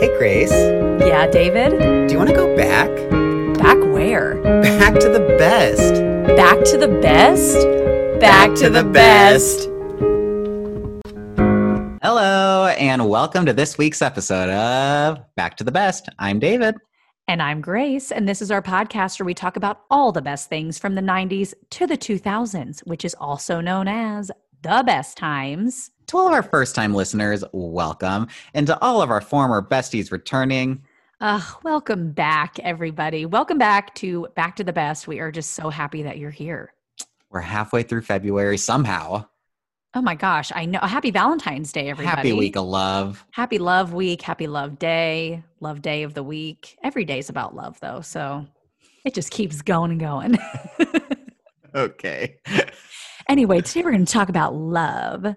Hey, Grace, Yeah, David? do you want to go back? Back where? Back to the best. Back to the best? Back to the best. Hello, and welcome to this week's episode of Back to the Best. I'm David. And I'm Grace, and this is our podcast where we talk about all the best things from the 90s to the 2000s, which is also known as the best times. To all of our first time listeners, welcome. And to all of our former besties returning, Uh, welcome back, everybody. Welcome back to Back to the Best. We are just so happy that you're here. we're halfway through February somehow. Oh my gosh, I know. Happy Valentine's Day, everybody. Happy week of love. Happy Love Week. Happy Love Day. Love Day of the Week. Every day's about love, though. So it just keeps going and going. Okay. anyway, today we're going to talk about love.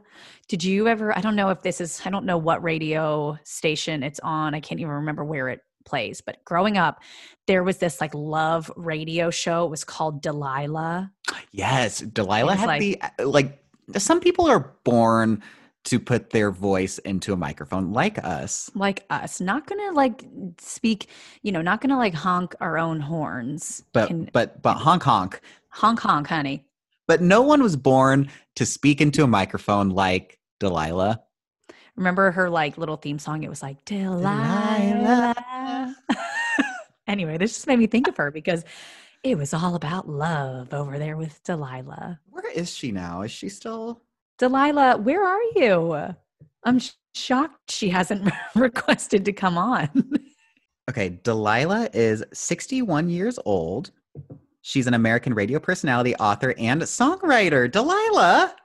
Did you ever? I don't know if this is, I don't know what radio station it's on. I can't even remember where it plays. But growing up, there was this like love radio show. It was called Delilah. Yes, Delilah had like- the uh, like some people are born to put their voice into a microphone like us. Like us, not gonna like speak, you know, not gonna like honk our own horns. But Can- but but honk honk. honk honk, honey. But no one was born to speak into a microphone like Delilah. Remember her like little theme song? It was like Delilah. anyway, this just made me think of her because it was all about love over there with Delilah. Where is she now? Is she still Delilah, where are you? I'm sh- shocked she hasn't requested to come on. Okay, Delilah is 61 years old. She's an American radio personality, author, and songwriter. Delilah.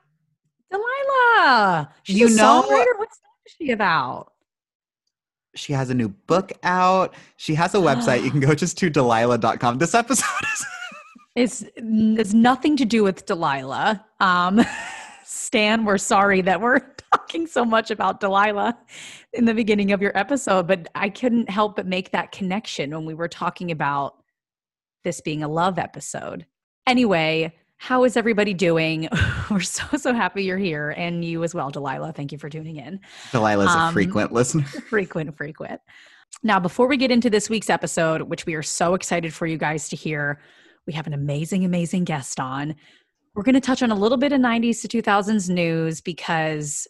Delilah, she's You know- songwriter. What's she about? She has a new book out. She has a website. You can go just to delilah.com. This episode is It's it's nothing to do with Delilah. Um, Stan, we're sorry that we're talking so much about Delilah in the beginning of your episode, but I couldn't help but make that connection when we were talking about this being a love episode. Anyway, how is everybody doing? We're so so happy you're here, and you as well, Delilah. Thank you for tuning in Delilah's a Um, frequent listener. frequent, frequent. Now, before we get into this week's episode, which we are so excited for you guys to hear, we have an amazing, amazing guest on. We're going to touch on a little bit of 90s to 2000s news because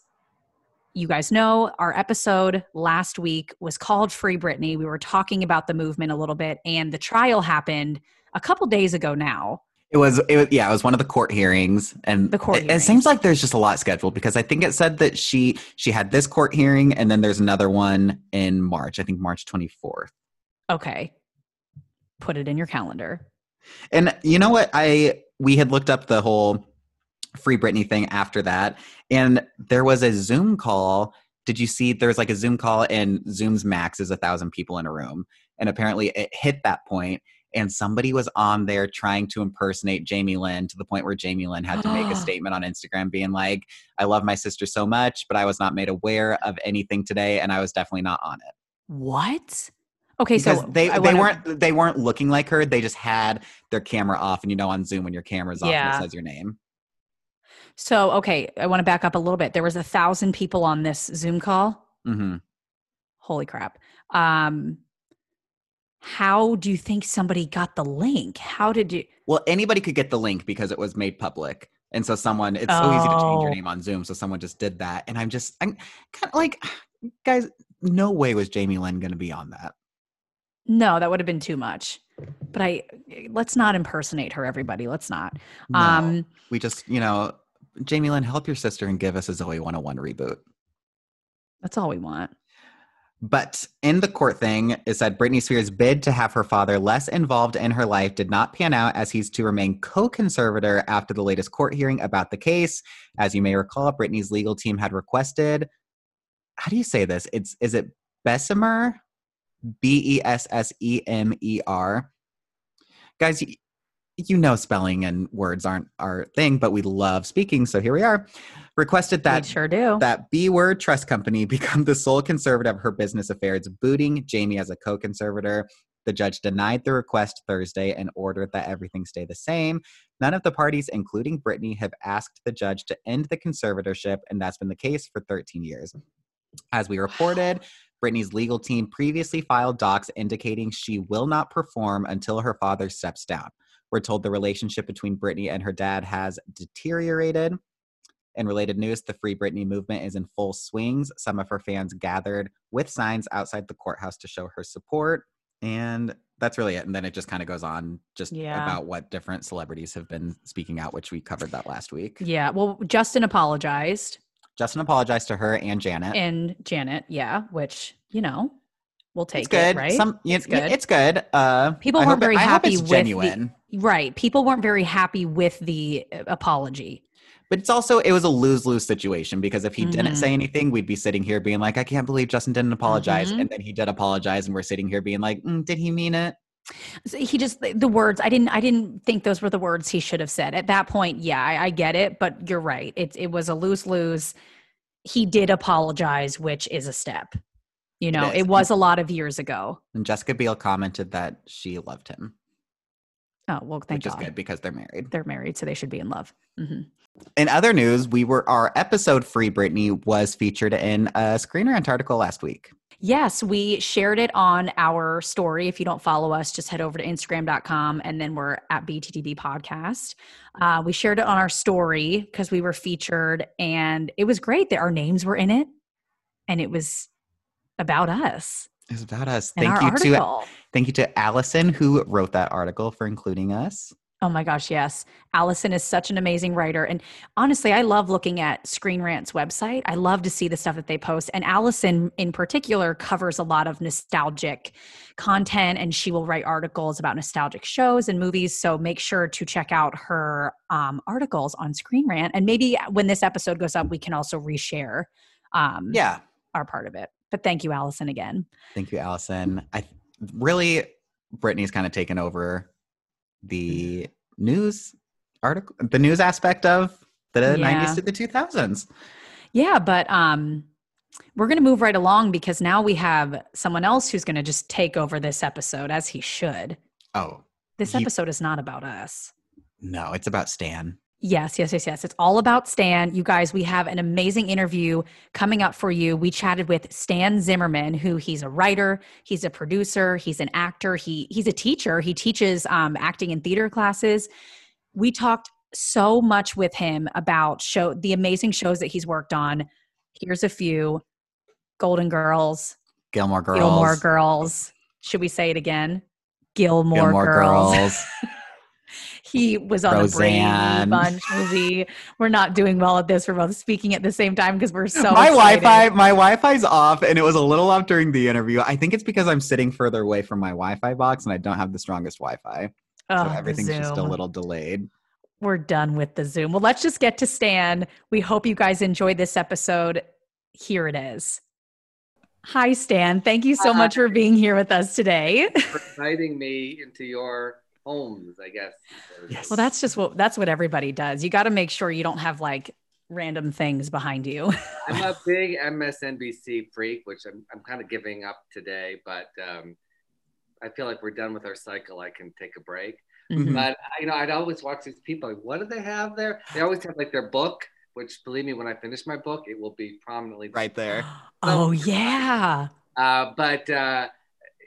you guys know our episode last week was called Free Britney. We were talking about the movement a little bit, and the trial happened a couple days ago now. It was, it was, yeah, it was one of the court hearings, and The court It, it seems like there's just a lot scheduled because I think it said that she she had this court hearing, and then there's another one in March. I think March 24th. Okay. Put it in your calendar. And you know what? I we had looked up the whole free Britney thing after that, and there was a Zoom call. Did you see? There's like a Zoom call, and Zoom's max is a thousand people in a room, and apparently it hit that point, and somebody was on there trying to impersonate Jamie Lynn to the point where Jamie Lynn had to make a statement on Instagram, being like, "I love my sister so much, but I was not made aware of anything today, and I was definitely not on it." What? Okay, because so they, they wanna- weren't they weren't looking like her. They just had their camera off, and you know on Zoom when your camera's off, and Yeah. it says your name. So, okay, I want to back up a little bit. There was a thousand people on this Zoom call. hmm Holy crap! Um, how do you think somebody got the link? How did you? Well, anybody could get the link because it was made public, and so someone it's so easy to change your Oh. name on Zoom, so someone just did that, and I'm just I'm kind of like, guys, no way was Jamie Lynn going to be on that. No, that would have been too much. But I let's not impersonate her. Everybody, let's not. No. Um, we just you know, Jamie Lynn, help your sister and give us a Zoey 101 reboot. that's all we want. But in the court thing, it said Britney Spears' bid to have her father less involved in her life did not pan out as he's to remain co conservator after the latest court hearing about the case. As you may recall, Britney's legal team had requested how do you say this? It's is it Bessemer? B E S S E M E R. Guys, you know spelling and words aren't our thing, but we love speaking, so here we are. Requested that we sure do. that B Word Trust Company become the sole conservative of her business affairs, booting Jamie as a co conservator. The judge denied the request Thursday and ordered that everything stay the same. None of the parties, including Britney, have asked the judge to end the conservatorship, and that's been the case for 13 years. As we reported, Britney's legal team previously filed docs indicating she will not perform until her father steps down. We're told the relationship between Britney and her dad has deteriorated. In related news, the Free Britney movement is in full swings. Some of her fans gathered with signs outside the courthouse to show her support. And that's really it. And then it just kind of goes on just Yeah. about what different celebrities have been speaking out, which we covered that last week. Yeah. Well, Justin apologized Justin apologized to her and Janet. and Janet, yeah, which, you know, we'll take it's good. it, right? Some, yeah, It's good. it's good. Uh, People I weren't hope it- very happy it's with genuine. Right. People weren't very happy with the uh, apology. But it's also it was a lose lose situation because if he didn't Mhm. say anything, we'd be sitting here being like, I can't believe Justin didn't apologize, Mhm. and then he did apologize, and we're sitting here being like, "Mm, did he mean it? So he just the words i didn't i didn't think those were the words he should have said at that point yeah i, I get it but you're right it, it was a lose lose he did apologize which is a step you know is. it was a lot of years ago And Jessica Biel commented that she loved him, oh well thank which god. is good because they're married. they're married so they should be in love. Hmm In other news, we were our episode Free Britney was featured in a Screen Rant article last week. yes we shared it on our story. If you don't follow us just head over to instagram.com and then we're at bttb podcast. Uh, we shared it on our story because we were featured and it was great that our names were in it and it was about us It's about us. and Thank you to thank you to Allison who wrote that article for including us. Oh my gosh, yes. Allison is such an amazing writer. And honestly, I love looking at Screen Rant's website. I love to see the stuff that they post. And Allison, in particular, covers a lot of nostalgic content and she will write articles about nostalgic shows and movies. So make sure to check out her um, articles on Screen Rant. And maybe when this episode goes up, we can also reshare um, Yeah. our part of it. But thank you, Allison, again. Thank you, Allison. I really Britney's kind of taken over the news article, the news aspect of the Yeah. 90s to the 2000s. Yeah, but um we're going to move right along because now we have someone else who's going to just take over this episode as he should. Oh, This He- episode is not about us. no, it's about Stan. Yes, yes, yes, yes. It's all about Stan. You guys, we have an amazing interview coming up for you. We chatted with Stan Zimmerman, who he's a writer, he's a producer, he's an actor, he he's a teacher. He teaches um, acting and theater classes. We talked so much with him about show the amazing shows that he's worked on. Here's a few: Golden Girls, Gilmore Girls. Gilmore Girls. Should we say it again? Gilmore, Gilmore Girls. Girls. he was on the Brady Bunch movie. We're not doing well at this. We're both speaking at the same time because we're so my excited. Wi-Fi, my Wi-Fi's off, and it was a little off during the interview. I think it's because I'm sitting further away from my Wi-Fi box, and I don't have the strongest Wi-Fi, Oh, so the everything's just a little delayed. We're done with the Zoom. Well, let's just get to Stan. We hope you guys enjoyed this episode. Here it is. Hi, Stan. Thank you so much for being here with us today. for inviting me into your homes, I guess. Yes. Well, that's just what that's what everybody does. You got to make sure you don't have like random things behind you. I'm a big MSNBC freak, which I'm, I'm kind of giving up today, but um, I feel like we're done with our cycle. I can take a break. Mhm. But, you know, I'd always watch these people. Like, what do they have there? They always have like their book, which believe me, when I finish my book, it will be prominently Right there. Oh yeah. Uh, but uh,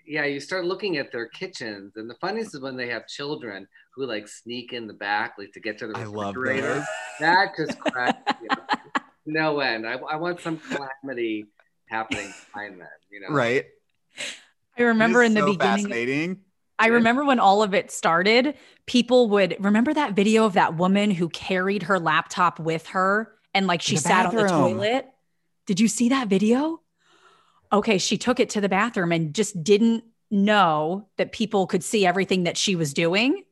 yeah, you start looking at their kitchens, and the funniest is when they have children who like sneak in the back, like to get to the I love refrigerator. That just cracks me up. no end. I, I want some calamity happening behind them. You know, Right. I remember in the so beginning Fascinating. I remember when all of it started, people would remember that video of that woman who carried her laptop with her and like she the sat on the toilet. Did you see that video? Okay, she took it to the bathroom and just didn't know that people could see everything that she was doing.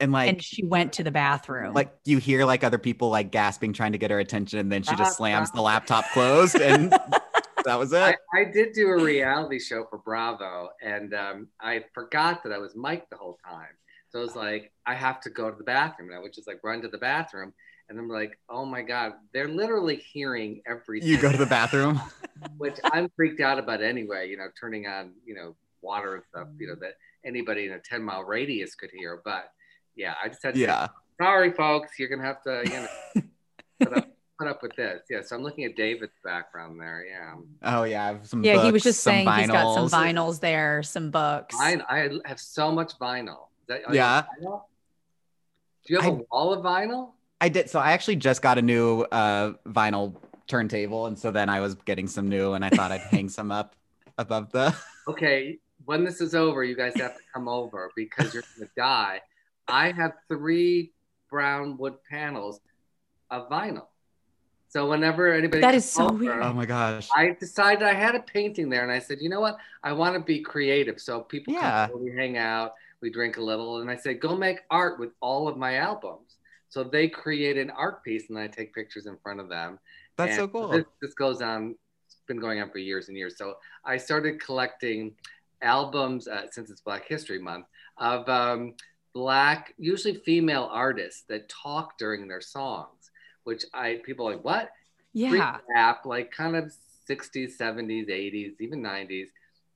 And like, and she went to the bathroom. like you hear like other people like gasping, trying to get her attention, and then she just slams the laptop closed, and that was it. I did do a reality show for Bravo, and um, I forgot that I was mic'd the whole time. So it was like, I have to go to the bathroom. And I would just like run to the bathroom. And I'm like, oh my God, they're literally hearing everything. You go to the bathroom. which I'm freaked out about anyway, you know, turning on, you know, water and stuff, you know, that anybody in a 10 mile radius could hear. But yeah, I just had to say, yeah. sorry, folks, you're going to have to, you know, put up put up with this. Yeah, so I'm looking at David's background there. Yeah, Oh yeah, I have some. Yeah, he was just some saying he's got some vinyls. vinyls there, some books. I, I have so much vinyl. Is that, Yeah. vinyl? Do you have a I- wall of vinyl? I did. So I actually just got a new uh, vinyl turntable, and so then I was getting some new, and I thought I'd hang some up above the. Okay, when this is over, you guys have to come over because you're gonna die. I have three brown wood panels of vinyl. So whenever anybody that is so over, weird. Oh my gosh. I decided I had a painting there, and I said, you know what? I want to be creative. So people Yeah. come over, we hang out, we drink a little, and I said, go make art with all of my albums. So they create an art piece, and I take pictures in front of them. That's And so cool. This, this goes on, it's been going on for years and years. So I started collecting albums uh, since it's Black History Month of um, black, usually female artists that talk during their songs, which I people are like what yeah. rap, like kind of 60s, 70s, 80s, even 90s.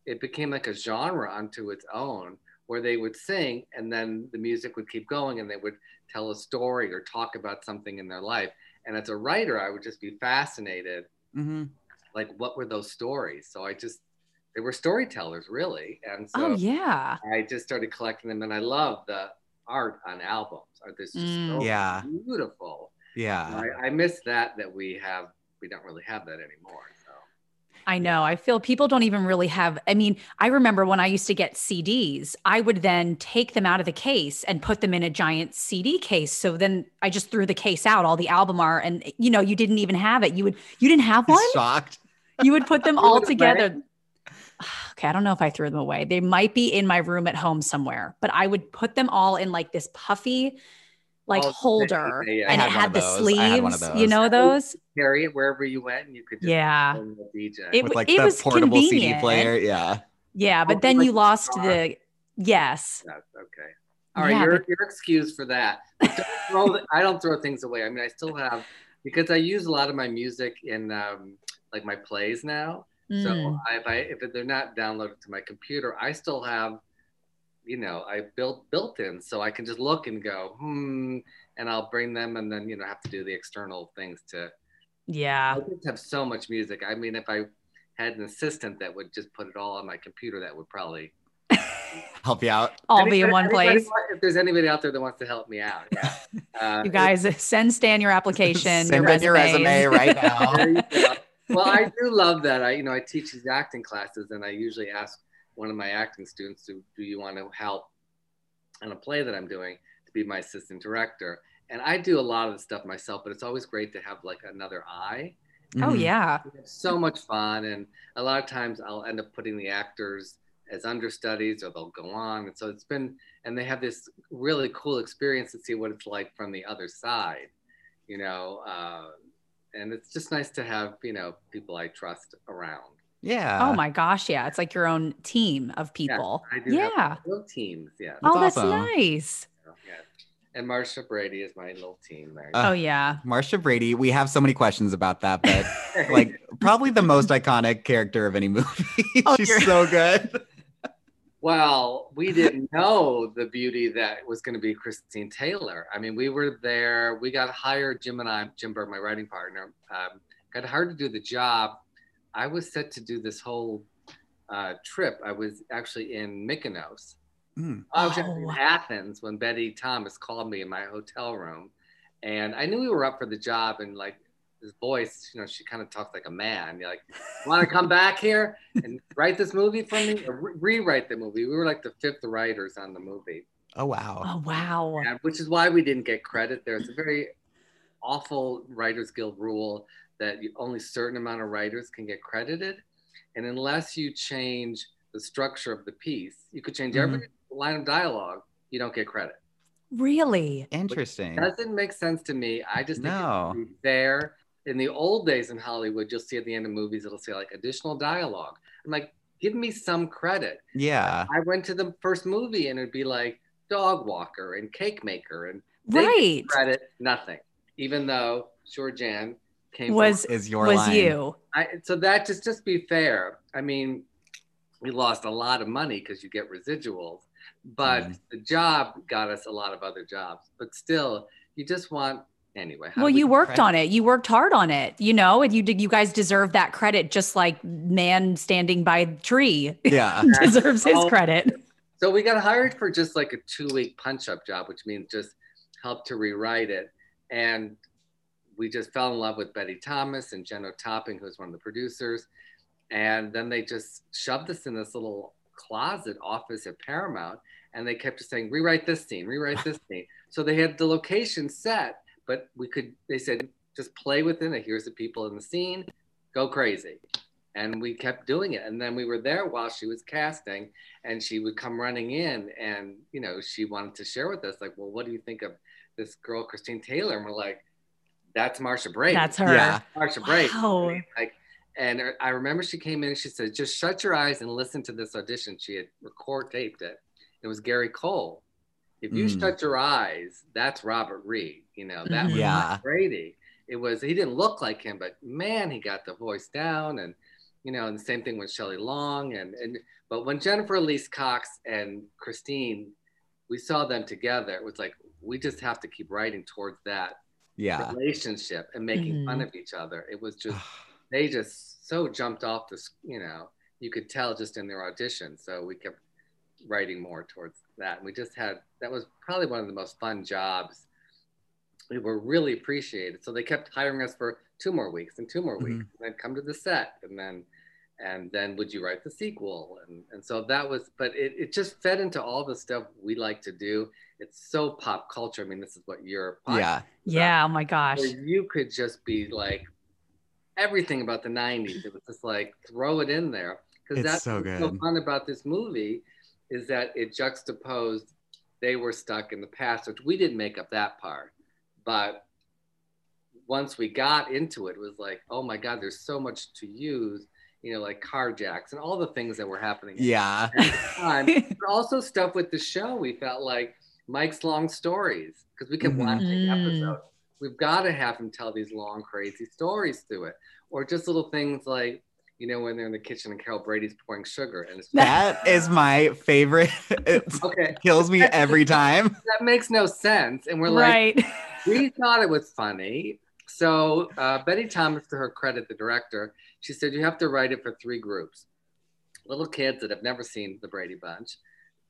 It became like a genre unto its own where they would sing and then the music would keep going and they would tell a story or talk about something in their life. And as a writer, I would just be fascinated, hmm like what were those stories? So I just, they were storytellers really. And so Oh yeah. I just started collecting them and I love the art on albums. Art that's just Mm. so Yeah. beautiful. Yeah. I, I miss that that we have we don't really have that anymore. I know. I feel people don't even really have. I mean, I remember when I used to get CDs, I would then take them out of the case and put them in a giant CD case. So then I just threw the case out, all the album art, and you know, you didn't even have it. You would, you didn't have one. Shocked. You would put them all together. Okay, I don't know if I threw them away. They might be in my room at home somewhere, but I would put them all in like this puffy, like Oh, holder, yeah, yeah. and it had one had of the those. Had sleeves. You know those? carry it wherever you went, and you could just Yeah. the DJ. It With like it the was portable CD convenient. player. Yeah. Yeah, but Oh, then like you the lost star. the yes. That's okay. All right, Yeah, you're, but- you're excused for that. Don't throw the- I don't throw things away. I mean, I still have because I use a lot of my music in um, like my plays now. Mm. So I, if I if they're not downloaded to my computer, I still have, you know, I built built-in, so I can just look and go, hmm, and I'll bring them, and then you know have to do the external things to. yeah. I just have so much music. I mean, if I had an assistant that would just put it all on my computer, that would probably Help you out. All be in one place. want- If there's anybody out there that wants to help me out, yeah. Uh, You guys send Stan your application, Send your in your resume right now. There you go. well, I do love that. I, you know, I teach these acting classes, and I usually ask one of my acting students, "Do, do you want to help on a play that I'm doing to be my assistant director?" And I do a lot of the stuff myself, but it's always great to have like another eye. Oh Mhm. yeah. So much fun, and a lot of times I'll end up putting the actors as understudies, or they'll go on. And so it's been, and they have this really cool experience to see what it's like from the other side, you know. Uh, and it's just nice to have you know people I trust around. Yeah. oh my gosh, yeah. It's like your own team of people. I do Yeah. have little teams, yeah. That's oh, that's awesome. nice. yeah. And Marcia Brady is my little team there. Uh, oh yeah. Marcia Brady. We have so many questions about that, but like probably the most iconic character of any movie. Oh, She's so good. Well, we didn't know the beauty that was going to be Christine Taylor. I mean, we were there. We got hired, Jim and I, Jim Berg, my writing partner, um, got hired to do the job. I was set to do this whole uh, trip. I was actually in Mykonos. Mm. I was actually Oh. in Athens when Betty Thomas called me in my hotel room, and I knew we were up for the job. And like his voice, you know, she kind of talks like a man. You're like, want to come back here and write this movie for me, or re- rewrite the movie? We were like the fifth writers on the movie, Oh wow. Oh wow. and, which is why we didn't get credit. There's a very awful Writers Guild rule that only certain amount of writers can get credited, and unless you change the structure of the piece, you could change every mm-hmm. line of dialogue, you don't get credit. Really? Interesting. Doesn't make sense to me. I just think No. it would fair. In the old days in Hollywood, you'll see at the end of movies, it'll say like additional dialogue. I'm like, give me some credit. Yeah. I went to the first movie and it'd be like dog walker and cake maker and Right. credit nothing. Even though sure Jan came from- Was Is your was line. you? I, so that just just be fair. I mean, we lost a lot of money because you get residuals, but Mhm. the job got us a lot of other jobs. But still, you just want anyway. Well, we- you worked credit- on it. You worked hard on it, you know, and you did. You guys deserve that credit, just like man standing by the tree Yeah. deserves his Oh. credit. So we got hired for just like a two week punch up job, which means just help to rewrite it. And we just fell in love with Betty Thomas and Jenno Topping, who's one of the producers. And then they just shoved us in this little closet office at Paramount. And they kept just saying, rewrite this scene, rewrite this scene. So they had the location set, but we could, they said, just play within it. Here's the people in the scene, go crazy. And we kept doing it. And then we were there while she was casting and she would come running in and you know she wanted to share with us like well what do you think of this girl christine taylor and we're like that's marcia brady That's her. Yeah. marcia brady Wow. like and i remember she came in and she said just shut your eyes and listen to this audition she had record taped it it was gary cole if you Mm. shut your eyes that's robert reed you know that was Yeah. brady it was he didn't look like him but man he got the voice down and you know and the same thing with shelley long and and but when Jennifer Elise Cox and Christine, we saw them together, it was like we just have to keep writing towards that Yeah. relationship and making fun Mhm. of each other. It was just they just so jumped off this, you know, you could tell just in their audition. So we kept writing more towards that. And we just had that was probably one of the most fun jobs. We were really appreciated. So they kept hiring us for two more weeks and two more weeks, and then come to the set, and then and then would you write the sequel? And and so that was, but it, it just fed into all the stuff we like to do. It's so pop culture. I mean, this is what your podcast Yeah. Yeah. Oh my gosh. where you could just be like everything about the 90s it was just like throw it in there because that's so what's so fun about this movie is that it juxtaposed they were stuck in the past which we didn't make up that part but once we got into it it was like oh my god there's so much to use you know like carjacks and all the things that were happening Yeah. at the time but also stuff with the show we felt like mike's long stories because we kept Mhm. watching Mm. episodes we've got to have him tell these long crazy stories through it or just little things like you know when they're in the kitchen and carol brady's pouring sugar and it's That is my favorite. It okay kills me every time. that makes no sense and we're like we thought it was funny. So uh, Betty Thomas, to her credit, the director, she said you have to write it for three groups: little kids that have never seen the Brady Bunch,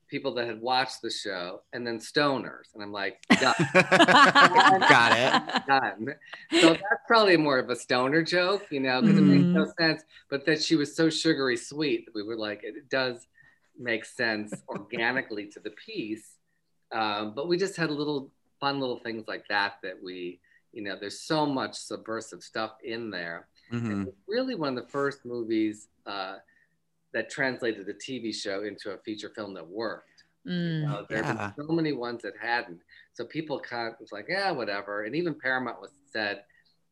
people that had watched the show, and then stoners. And I'm like, done, Got it. done. So that's probably more of a stoner joke, you know, because it makes no Mm-hmm. sense. But that she was so sugary sweet that we were like, it does make sense organically to the piece. Um, but we just had little fun little things like that that we, you know, there's so much subversive stuff in there. Mhm. It's really one of the first movies uh, that translated a TV show into a feature film that worked. Mm. Uh, there have Yeah. been so many ones that hadn't. So people kind of was like, yeah, whatever. And even Paramount was said,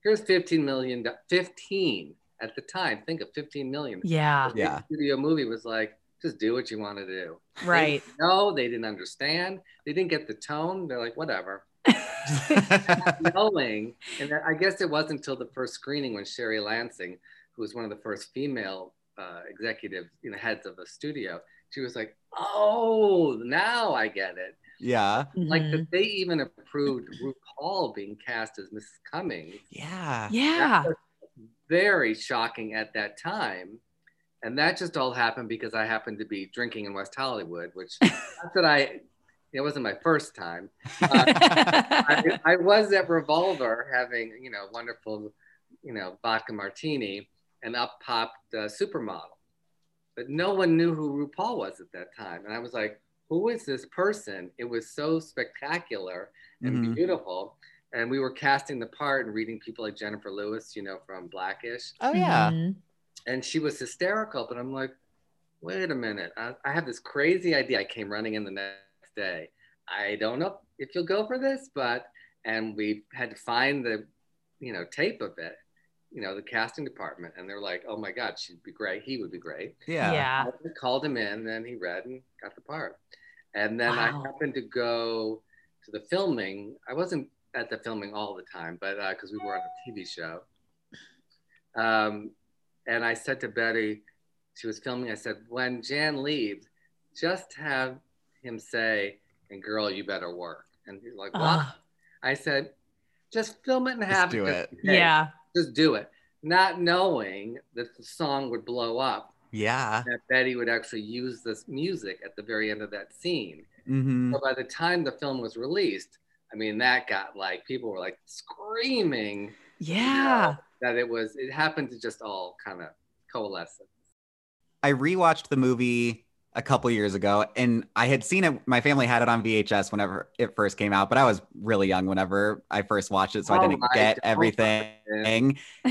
here's 15 million, do- 15 at the time. Think of 15 million. Yeah. The Yeah. Studio movie was like, just do what you want to do. Right. No, they didn't understand. They didn't get the tone. They're like, whatever. knowing, and I guess it wasn't until the first screening when Sherry Lansing, who was one of the first female uh, executive, you know, heads of a studio, she was like, "Oh, now I get it." yeah. Like Mhm. that, they even approved RuPaul being cast as Mrs. Cummings. Yeah. Yeah. Very shocking at that time. And that just all happened because I happened to be drinking in West Hollywood, which not that I, it wasn't my first time. I, I was at Revolver having, you know, wonderful, you know, vodka martini, and up popped uh, Supermodel. But no one knew who RuPaul was at that time. And I was like, who is this person? It was so spectacular and Mhm. beautiful. And we were casting the part and reading people like Jennifer Lewis, you know, from Blackish. Oh yeah. Mhm. And she was hysterical, but I'm like, wait a minute. I, I have this crazy idea. I came running in the next day. I don't know if you'll go for this, but, and we had to find the, you know, tape of it, you know, the casting department. And they're like, oh my God, she'd be great. He would be great. Yeah. Yeah. I called him in, and then he read and got the part. And then Wow. I happened to go to the filming. I wasn't at the filming all the time, but because we were on a TV show. Um, and I said to Betty, she was filming, I said, when Jan leaves, just have him say, and girl, you better work. And he's like, what? Ah. I said, just film it and Just have do it. it. Just, hey, Yeah. Just do it. Not knowing that the song would blow up, Yeah. that Betty would actually use this music at the very end of that scene. hmm So by the time the film was released, I mean, that got like people were like screaming Yeah. that it was, it happened to just all kind of coalesce. I rewatched the movie a couple years ago and I had seen it my family had it on VHS whenever it first came out but I was really young whenever I first watched it so I Oh didn't get God. everything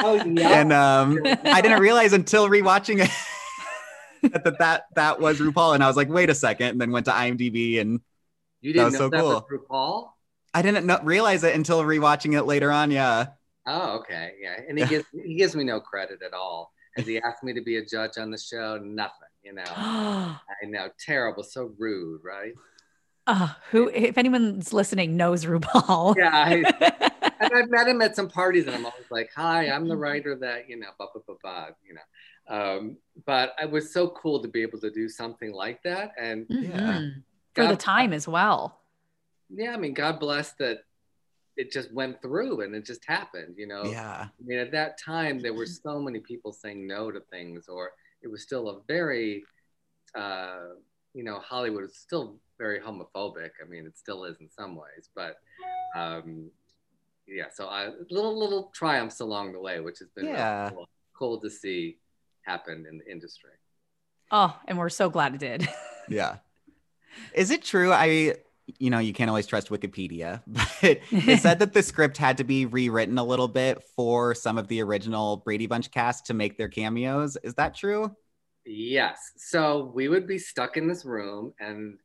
Oh, yeah. and um I didn't realize until rewatching it that, that that that was RuPaul and I was like wait a second and then went to IMDb and you didn't was know so that was cool. RuPaul? I didn't know, realize it until rewatching it later on yeah Oh, okay. Yeah. And he gives, he gives me no credit at all. He asked me to be a judge on the show? Nothing, you know. I know. Terrible. So rude, right? Uh, who, if anyone's listening, knows RuPaul. Yeah. I, and I've met him at some parties, and I'm always like, "Hi, I'm the writer that you know, blah blah blah blah." You know, um, but it was so cool to be able to do something like that, and Mhm. For the time as well. yeah, I mean, God bless that it just went through and it just happened. You know, yeah I mean, at that time, there were so many people saying no to things, or it was still a very, uh, you know, Hollywood is still very homophobic. I mean, it still is in some ways, but um, yeah. So I little little triumphs along the way, which has been really Yeah. cool, cool to see happen in the industry. Oh, and we're so glad it did. yeah is it true I you know you can't always trust Wikipedia but it said that the script had to be rewritten a little bit for some of the original Brady Bunch cast to make their cameos. Is that true? Yes. So we would be stuck in this room, and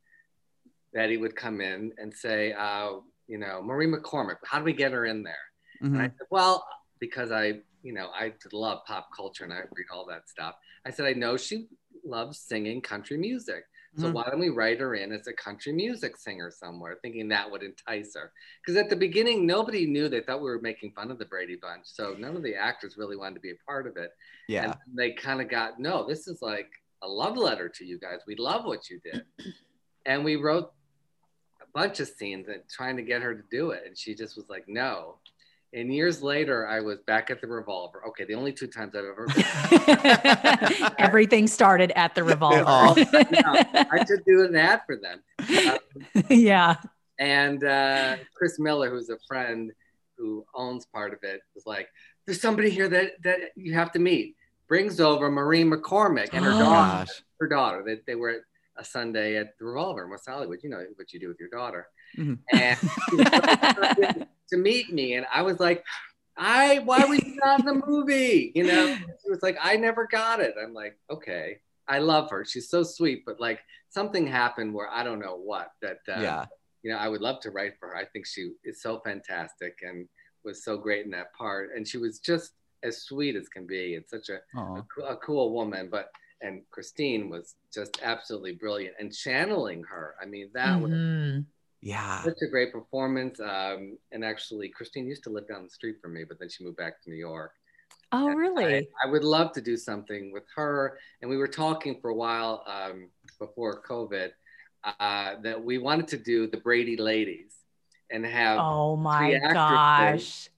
Betty would come in and say, uh, you know, Maureen McCormick, how do we get her in there? And I Mhm. said, well, because I, you know, I love pop culture and I read all that stuff. I said, I know she loves singing country music. So Mhm. why don't we write her in as a country music singer somewhere, thinking that would entice her? Because at the beginning, nobody knew. They thought we were making fun of the Brady Bunch. So none of the actors really wanted to be a part of it. Yeah. And they kind of got, no, this is like a love letter to you guys. We love what you did. and we wrote a bunch of scenes and trying to get her to do it. And she just was like, no. And years later, I was back at the Revolver. Okay, the only two times I've ever Everything started at the revolver. all- I should do an ad for them. Uh, yeah. and uh, Chris Miller, who's a friend who owns part of it, was like, "There's somebody here that that you have to meet." Brings over Maureen McCormick and her Oh, daughter. Gosh. Her daughter. They, they were a Sunday at the Revolver in West Hollywood. You know what you do with your daughter. Mhm. And she was so excited to meet me, and I was like. I why was you not in the movie? You know, she was like, I never got it. I'm like, okay, I love her. She's so sweet, but like something happened where I don't know what that. Uh, Yeah. you know, I would love to write for her. I think she is so fantastic and was so great in that part. And she was just as sweet as can be and such a, a, a cool woman. But, and Christine was just absolutely brilliant and channeling her. I mean, that was Mhm. Yeah. such a great performance. Um, and actually, Christine used to live down the street from me, but then she moved back to New York. Oh, I, really? I would love to do something with her. And we were talking for a while um, before COVID uh, that we wanted to do the Brady Ladies and have Oh my actresses. gosh.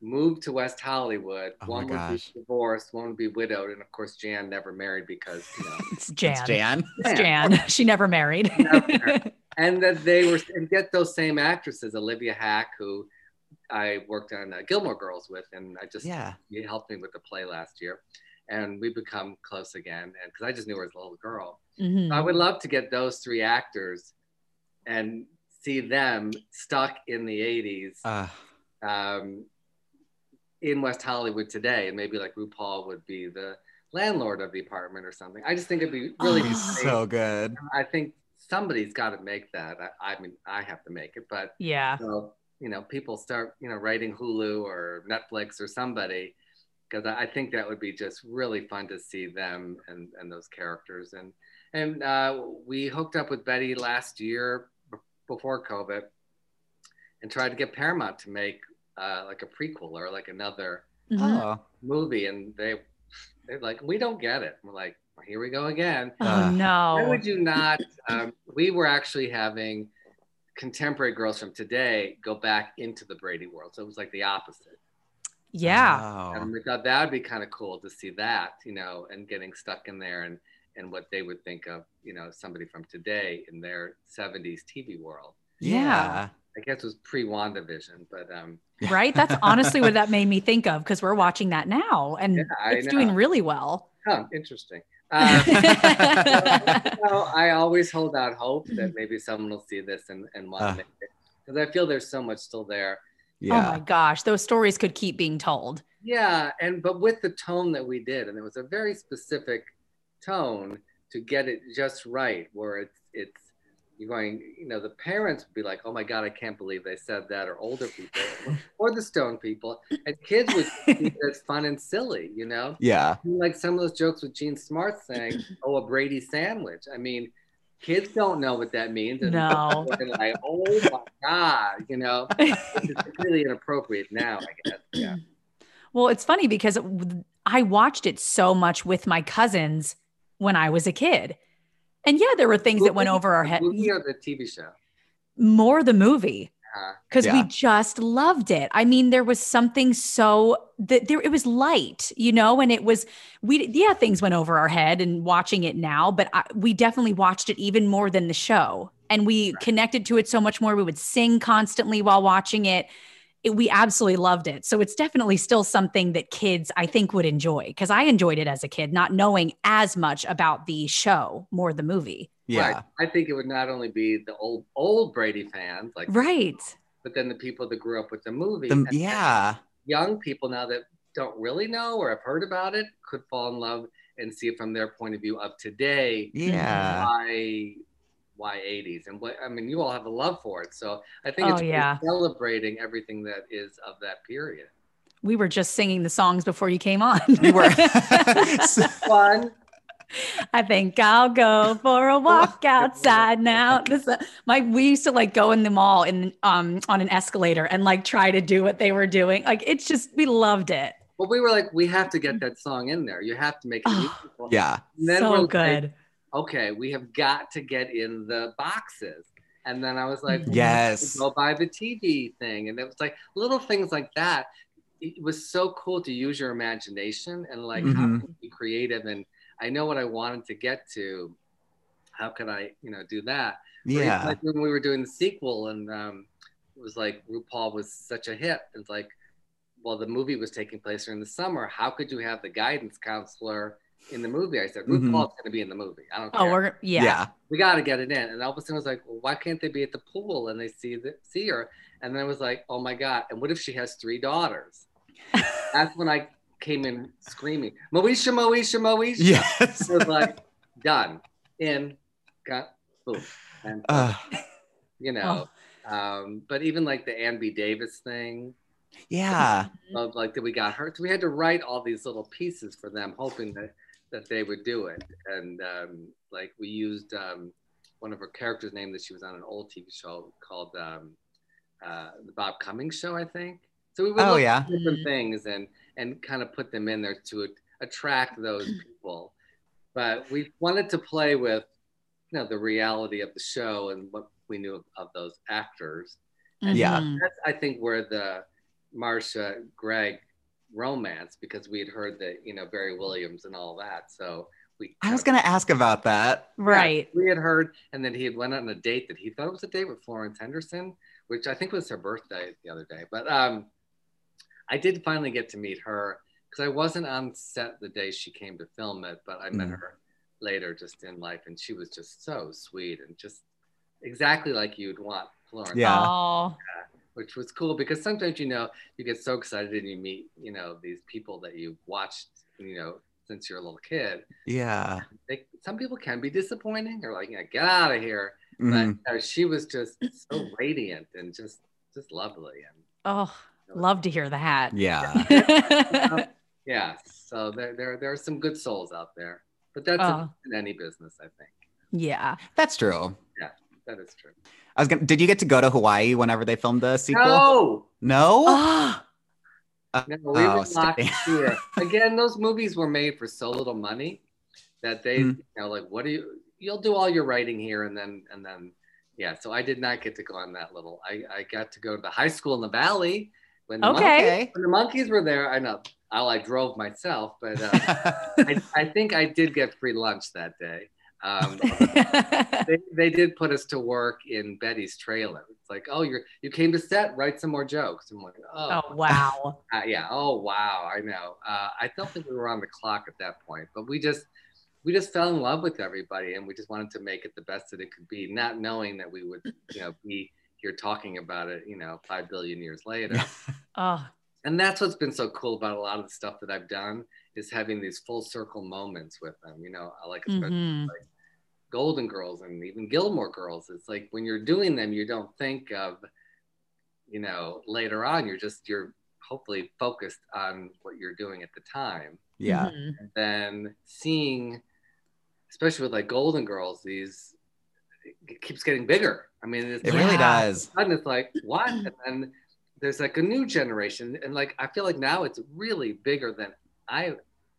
moved to West Hollywood. Oh my one would gosh. be divorced, one would be widowed, and of course Jan never married because you know. It's Jan. It's Jan. It's Jan. She never married. Never married. And that they were and get those same actresses, Olivia Hack, who I worked on uh, Gilmore Girls with, and I just Yeah. he helped me with the play last year, and we become close again. And because I just knew her as a little girl, Mhm. I would love to get those three actors and see them stuck in the '80s Uh, um, in West Hollywood today, and maybe like RuPaul would be the landlord of the apartment or something. I just think it'd be really. Oh. so good. I think somebody's got to make that. I, I mean, I have to make it, but yeah. so you know, people start you know writing Hulu or Netflix or somebody because I I think that would be just really fun to see them and and those characters and and uh, we hooked up with Betty last year b- before COVID and tried to get Paramount to make uh, like a prequel or like another Mhm. Oh. movie and they they're like we don't get it we're like well, here we go again Oh Uh, why no. would you not um, we were actually having contemporary girls from today go back into the Brady world. So it was like the opposite. Yeah. Oh. And we thought that would be kind of cool to see that, you know, and getting stuck in there and and what they would think of, you know, somebody from today in their 70s TV world. Yeah. I guess it was pre WandaVision, but um Right? That's honestly what that made me think of because we're watching that now and Yeah, it's doing really well. huh, interesting. Uh, you know, I always hold out hope that maybe someone will see this and, and want to Uh. make it. Because I feel there's so much still there. Oh my Yeah. gosh, those stories could keep being told. Yeah, and but with the tone that we did, and it was a very specific tone to get it just right, where it's it's you're going, you know, the parents would be like, "Oh my God, I can't believe they said that," or older people, or the stone people, and kids would think it's fun and silly, you know. Yeah. Like some of those jokes with Jean Smart saying, "Oh, a Brady sandwich." I mean, kids don't know what that means, and No. they're like, "Oh my God," you know. It's really inappropriate now, I guess. Yeah. Well, it's funny because I watched it so much with my cousins when I was a kid. And yeah, there were things that went over our head. Movie or the TV show? More the movie uh-huh. because we Yeah. just loved it. I mean, there was something so that there it was light, you know, and it was we yeah things went over our head and watching it now, but I, we definitely watched it even more than the show, and we connected to it so much more. We would sing constantly while watching it. It, we absolutely loved it. So it's definitely still something that kids I think would enjoy because I enjoyed it as a kid, not knowing as much about the show, more the movie. Yeah. Right. I think it would not only be the old old Brady fans, like, Right. but then the people that grew up with the movie. The- And yeah. Young people now that don't really know or have heard about it could fall in love and see it from their point of view of today. Yeah. Why, why 80s and what? I mean, you all have a love for it, so I think Oh, it's really yeah. celebrating everything that is of that period. We were just singing the songs before you came on. We were. Fun. I think I'll go for a walk outside now. This uh, my we used to like go in the mall in um on an escalator and like try to do what they were doing. Like it's just we loved it. Well, we were like, we have to get that song in there. You have to make it Oh, yeah. And then we're so like, good. Okay, we have got to get in the boxes. And then I was like. Yes. go buy the TV thing. And it was like little things like that. It was so cool to use your imagination and like Mhm. you be creative. And I know what I wanted to get to. How could I, you know, do that? Yeah. Like when we were doing the sequel and um, it was like RuPaul was such a hit. It's like, well, the movie was taking place during the summer. How could you have the guidance counselor in the movie? I said. RuPaul's going to be in the movie. I don't care Oh, we're yeah. Yeah. we got to get it in. And all of a sudden I was like, well, why can't they be at the pool and they see the, see her? And then I was like, oh my God. And what if she has three daughters? That's when I came in screaming, Moesha, Moesha, Moesha. Yes. I was like, done, in, got, boom. And, Uh, you know, um, but even like the Ann B. Davis thing, yeah. of like that we got her. So we had to write all these little pieces for them, hoping that that they would do it. And um, like we used um, one of her characters' name that she was on an old TV show called um, uh, the Bob Cummings Show, I think. So we would Oh, look yeah. at different things and and kind of put them in there to attract those people. But we wanted to play with you know the reality of the show and what we knew of, of those actors. Yeah. Mhm. That's I think where the Marcia Greg romance because we had heard that you know Barry Williams and all that. So we I was gonna ask about that. Right. we had heard, and then he had went on a date that he thought was a date with Florence Henderson, which I think was her birthday the other day. But um, I did finally get to meet her because I wasn't on set the day she came to film it, but I met Mm. her later just in life, and she was just so sweet and just exactly like you'd want Florence. Yeah. Oh, Which was cool because sometimes you know you get so excited and you meet you know these people that you've watched you know since you're a little kid. Yeah. They, some people can be disappointing or like, yeah, get out of here. But uh, she was just so radiant and just just lovely and oh, love to hear that. Yeah. yeah. So there there there are some good souls out there, but that's Oh. in, in any business, I think. yeah. That's true. Yeah, that is true. I was gonna. Did you get to go to Hawaii whenever they filmed the sequel? No, No. Oh, no, we Oh, were locked here. Again, those movies were made for so little money that they, Hmm. you know, like, what do you? You'll do all your writing here, and then and then yeah, so I did not get to go on that little. I, I got to go to the high school in the valley when the, Okay. monkeys, Okay. when the monkeys were there. I know, I, I drove myself, but uh, I, I think I did get free lunch that day. Um, they, they did put us to work in Betty's trailer. It's like, oh, you're you came to set, write some more jokes. I'm like, oh, oh wow. uh, yeah, oh wow, I know. Uh, I don't think we were on the clock at that point, but we just we just fell in love with everybody, and we just wanted to make it the best that it could be, not knowing that we would, you know, be here talking about it, you know, five billion years later. Oh, and that's what's been so cool about a lot of the stuff that I've done is having these full circle moments with them. You know, I like especially mhm. Golden Girls and even Gilmore Girls. It's like when you're doing them, you don't think of, you know, later on. You're just you're hopefully focused on what you're doing at the time. yeah. Mhm. And then seeing, especially with like Golden Girls, these it keeps getting bigger. I mean, it's It like, really does. And it's like what and then there's like a new generation and like i feel like now it's really bigger than i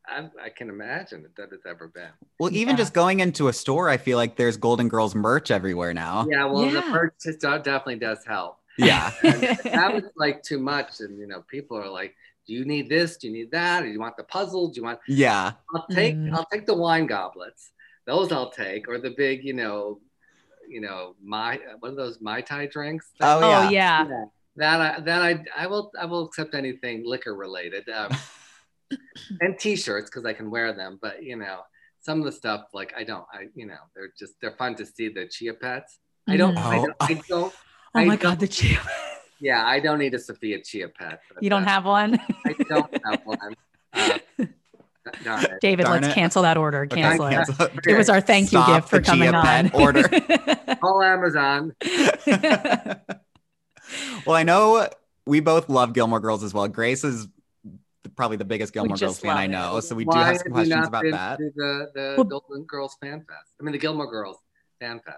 i, I can imagine that it's ever been Well, even Yeah. just going into a store, I feel like there's Golden Girls merch everywhere now. yeah well the Yeah. merch just do- definitely does help Yeah. now it's like too much and you know people are like do you need this do you need that or do you want the puzzle do you want Yeah. i'll take Mm. i'll take the wine goblets those i'll take or the big you know you know my what are those mai tai drinks Oh, oh yeah. yeah. Yeah, that I that I I will I will accept anything liquor related, um, and T-shirts because I can wear them. But you know, some of the stuff like I don't I you know they're just they're fun to see the chia pets. I don't, Mhm. I don't I don't Oh I my don't- god, the chia. yeah I don't need a Sophia chia pet. You don't uh, have one, I don't have one. Uh. David. Darn let's it. cancel that order. Okay, Cancel it. cancel it. It was our thank you gift for coming chia on. order. Call Amazon. well, I know we both love Gilmore Girls as well. Grace is probably the biggest Gilmore Girls just fan I love it. know, so we do have some you questions not about been that. The the Well- Golden Girls Fan Fest. I mean the Gilmore Girls Fan Fest.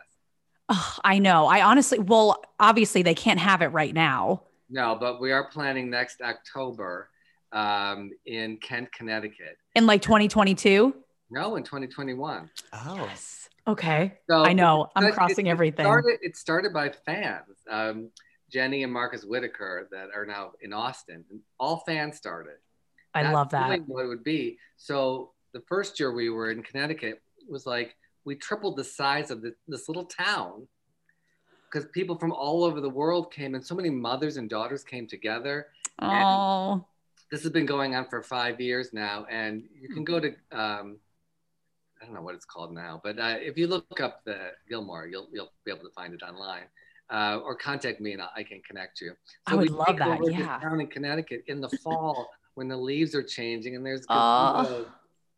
Oh, I know. I honestly, well, obviously they can't have it right now. No, but we are planning next October um, in Kent, Connecticut. In like 2022. No, in 2021. Oh, Okay. So I know. I'm it- crossing it everything. Started, it started by fans, um, Jenny and Marcus Whitaker, that are now in Austin. And all fans started. I love that. What it would be. So the first year we were in Connecticut was like we tripled the size of the, this little town because people from all over the world came and so many mothers and daughters came together. Oh, this has been going on for five years now, and you can go to um, I don't know what it's called now, but uh, if you look up the Gilmore, you'll you'll be able to find it online, uh, or contact me and I can connect you. I would love that, yeah. Town in Connecticut in the fall when the leaves are changing and there's Oh.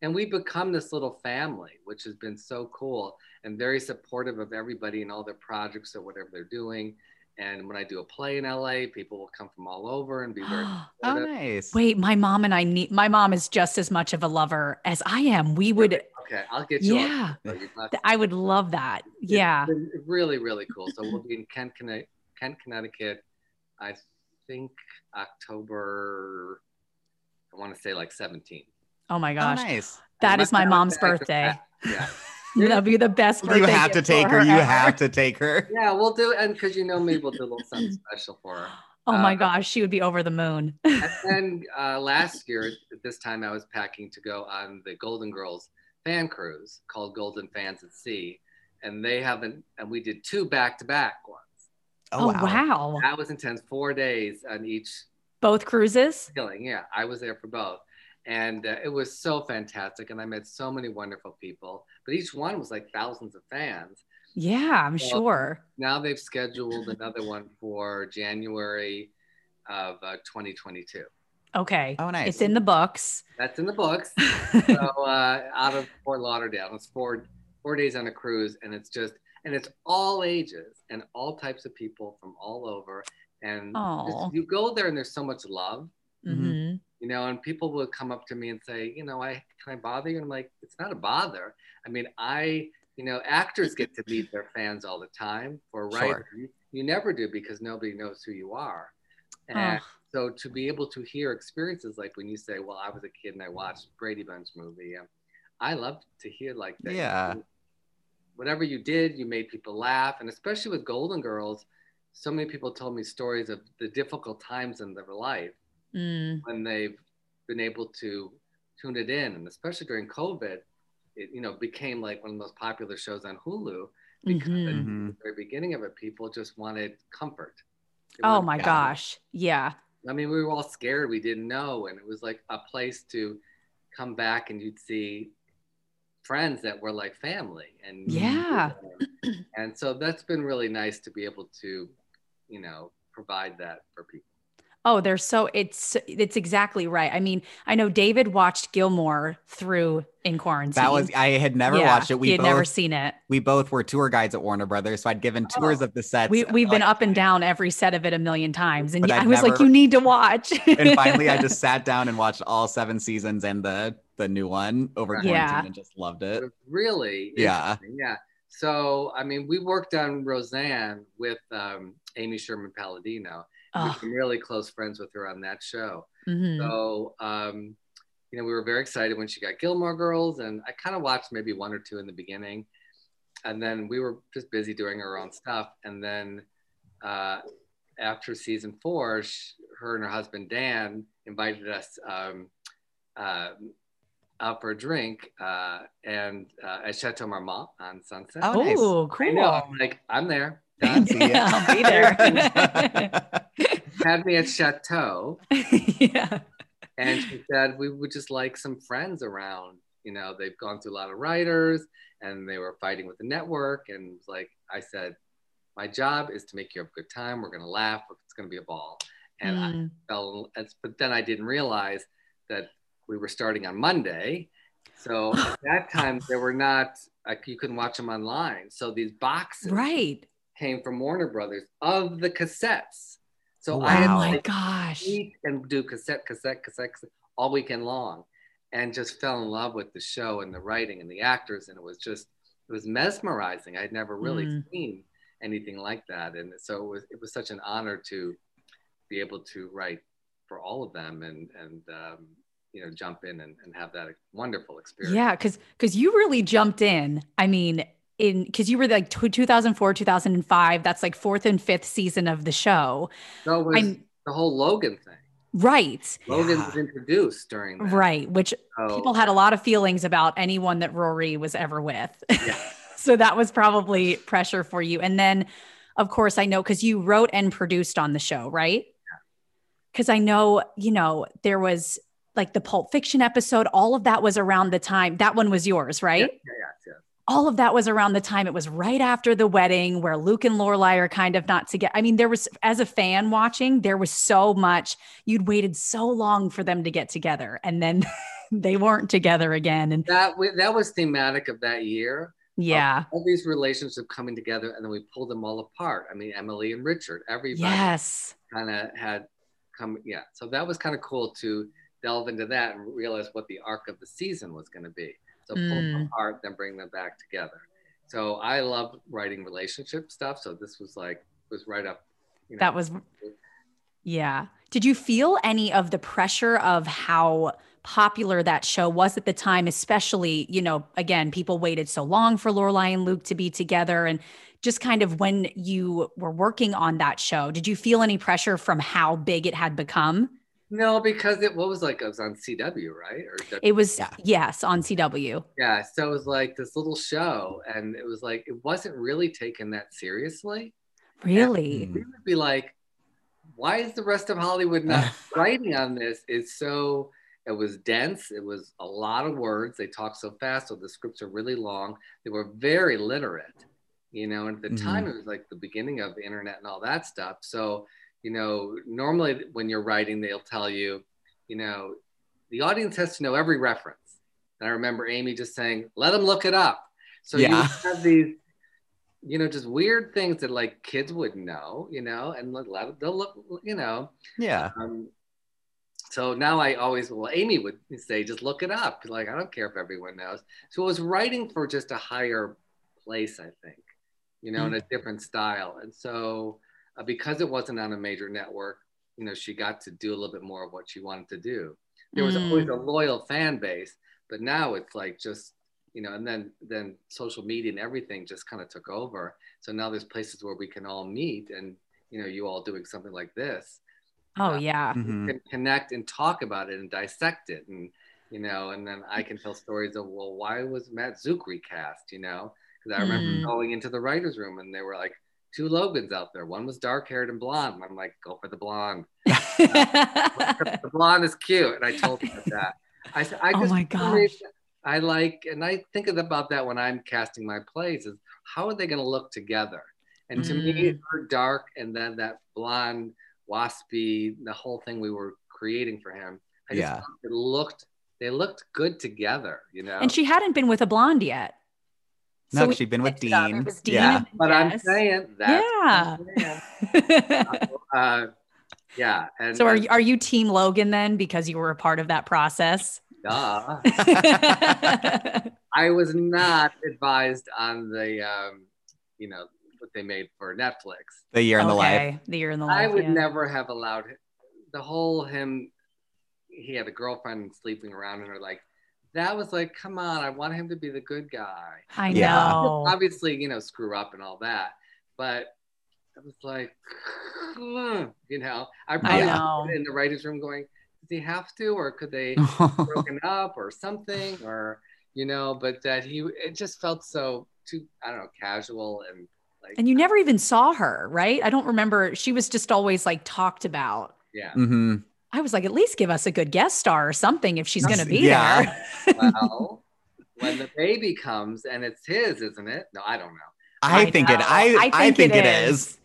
and we become this little family, which has been so cool and very supportive of everybody and all their projects or whatever they're doing. And when I do a play in LA, people will come from all over and be very oh, nice. wait. My mom and I need. My mom is just as much of a lover as I am. We would. Okay, I'll get you. Yeah. So you must- th- I would love that. it's Yeah. been really, really cool. So we'll be in Kent, Kent, Connecticut. I think October. I want to say like 17. Oh my Oh, gosh. nice. That And is my mom's said I could- birthday. Yeah, That'll be the best birthday. You have to take for her. You have to take her. yeah, we'll do, it. and because you know me, we'll do a little something special for her. Oh my Uh, gosh, she would be over the moon. And then uh, last year, at this time, I was packing to go on the Golden Girls fan cruise called Golden Fans at Sea, and they haven't, and we did two back-to-back ones. Oh, wow. That was intense. Four days on each Both cruises? feeling. Yeah, I was there for both. And uh, it was so fantastic. And I met so many wonderful people. But each one was like thousands of fans. Yeah, I'm Well, sure. Now they've scheduled another one for January of uh, 2022. Okay. Oh, nice. It's in the books. That's in the books. so uh, out of Fort Lauderdale, it's four four days on a cruise, and it's just and it's all ages and all types of people from all over. And just- you go there, and there's so much love. Mhm. you know, and people will come up to me and say, you know, I can I bother you? And I'm like, it's not a bother. I mean, I, you know, actors get to meet their fans all the time. For a Sure. you, you never do because nobody knows who you are. And Oh. so to be able to hear experiences like when you say, well, I was a kid and I watched Brady Bunch movie, um, I love to hear like that. Yeah. whatever you did, you made people laugh, and especially with Golden Girls, so many people told me stories of the difficult times in their life Mm. when they've been able to tune it in, and especially during COVID, it you know became like one of the most popular shows on Hulu because Mhm. at the very beginning of it, people just wanted comfort. They Oh wanted my Yeah. gosh. Yeah. I mean, we were all scared. We didn't know. And it was like a place to come back and you'd see friends that were like family. And Yeah. And so that's been really nice to be able to, you know, provide that for people. Oh, they're so it's it's exactly right. I mean, I know David watched Gilmore through in quarantine. That was I had never Yeah, watched it. We had both never seen it. we both were tour guides at Warner Brothers, so I'd given tours of the sets. We we've been like, up and down every set of it a million times, and But I I'd was like, "You need to watch." and finally I just sat down and watched all seven seasons and the the new one over quarantine Yeah. and just loved It it. really Yeah. Yeah. So, I mean, we worked on Roseanne with um, Amy Sherman Palladino. oh, We've been really close friends with her on that show. mhm. So, um, you know, we were very excited when she got Gilmore Girls, and I kind of watched maybe one or two in the beginning, and then we were just busy doing our own stuff. And then uh, after season four, sh her and her husband Dan invited us um, uh, out for a drink uh, and uh, at Chateau Marmont on Sunset. Oh, nice. Oh, I cool. know. I'm like, I'm there. Done. See. Yeah, I'll be there. Had me at Chateau. yeah. and she said we would just like some friends around you know they've gone through a lot of writers and they were fighting with the network and like i said my job is to make you have a good time we're going to laugh it's going to be a ball and i Mm. fell but then i didn't realize that we were starting on monday so at that time there were not like you couldn't watch them online so these boxes right. Came from warner brothers of the cassettes so Oh, i had Oh my gosh. and do cassette, cassette, cassette, cassette all weekend long, and just fell in love with the show and the writing and the actors, and it was just it was mesmerizing. I'd never really Mm. seen anything like that, and so it was it was such an honor to be able to write for all of them and and um, you know jump in and, and have that wonderful experience. Yeah, because because you really jumped in. I mean, in because you were like tw 2004, 2005. That's like fourth and fifth season of the show. So was I'm the whole Logan thing. right, Logan Yeah. was introduced during that. right. Which So, people had a lot of feelings about anyone that Rory was ever with. Yeah. so that was probably pressure for you. And then, of course, I know because you wrote and produced on the show, right? Because I know, you know, there was like the Pulp Fiction episode, all of that was around the time that one was yours, right? yeah, yeah, yeah, all of that was around the time it was right after the wedding where Luke and Lorelai are kind of not together. I mean, there was as a fan watching, there was so much you'd waited so long for them to get together, and then they weren't together again. And That that was thematic of that year. yeah, all these relationships coming together and then we pulled them all apart. I mean, Emily and Richard, everybody yes, kind of had come. Yeah. So that was kind of cool to delve into that and realize what the arc of the season was going to be. So pull them Mm. apart, then bring them back together. So I love writing relationship stuff. So this was like, was right up. You know, that was yeah. Did you feel any of the pressure of how popular that show was at the time, especially, you know, again, people waited so long for Lorelai and Luke to be together and just kind of when you were working on that show, did you feel any pressure from how big it had become? No, because it what was like it was on CW, right? Or W- It was Yeah. yes, on CW. yeah. So it was like this little show, and it was like it wasn't really taken that seriously. Really? Mm. we would be like, why is the rest of Hollywood not writing on this? It's so, it was dense. It was a lot of words. They talk so fast, so the scripts are really long. They were very literate, you know, and at the Mhm. time it was like the beginning of the internet and all that stuff. So, you know, normally when you're writing, they'll tell you, you know, the audience has to know every reference. And I remember Amy just saying, let them look it up. So you have these you know, just weird things that like kids would know, you know, and let, let they'll look, you know. Yeah. Um, so now I always, well, Amy would say, just look it up. Like, I don't care if everyone knows. So it was writing for just a higher place, I think, you know, in a different style. And so uh, because it wasn't on a major network, you know, she got to do a little bit more of what she wanted to do. There was Mm. always a loyal fan base, but now it's like just you know, and then then social media and everything just kind of took over. So now there's places where we can all meet, and you know, you all doing something like this. Oh Uh, yeah. Mhm. can connect and talk about it and dissect it and you know and then i can tell stories of well why was matt Czuchry cast you know because i remember Mm. going into the writers room and they were like two logans out there one was dark haired and blonde and i'm like go for the blonde the blonde is cute and i told them that i said i Oh just my gosh. i like and i think about that when i'm casting my plays is how are they going to look together and to me Mm. her dark and then that blonde waspy the whole thing we were creating for him i just Yeah. it looked they looked good together you know and she hadn't been with a blonde yet. No, we she'd been with mixed it up. Dean. It was Dean Yeah. and but i'm saying that Yeah. uh, yeah and so are you, are you Team Logan then because you were a part of that process? duh. I was not advised on the, um, you know, what they made for Netflix. The year in the life. The year in the life. I would yeah. never have allowed him, the whole him. He had a girlfriend sleeping around, and her like, that was like, come on, I want him to be the good guy. I Yeah. know. Obviously, you know, screw up and all that, but I was like, you know, I I probably know. was in the writers' room going, does he have to, or could they? broken up or something or you know but that he it just felt so too i don't know casual and like And you never even saw her, right? I don't remember. She was just always like talked about. yeah hmm I was like, at least give us a good guest star or something if she's going to be Yeah. there. well when the baby comes and it's his isn't it no i don't know I, I think it. know. I I think, it is.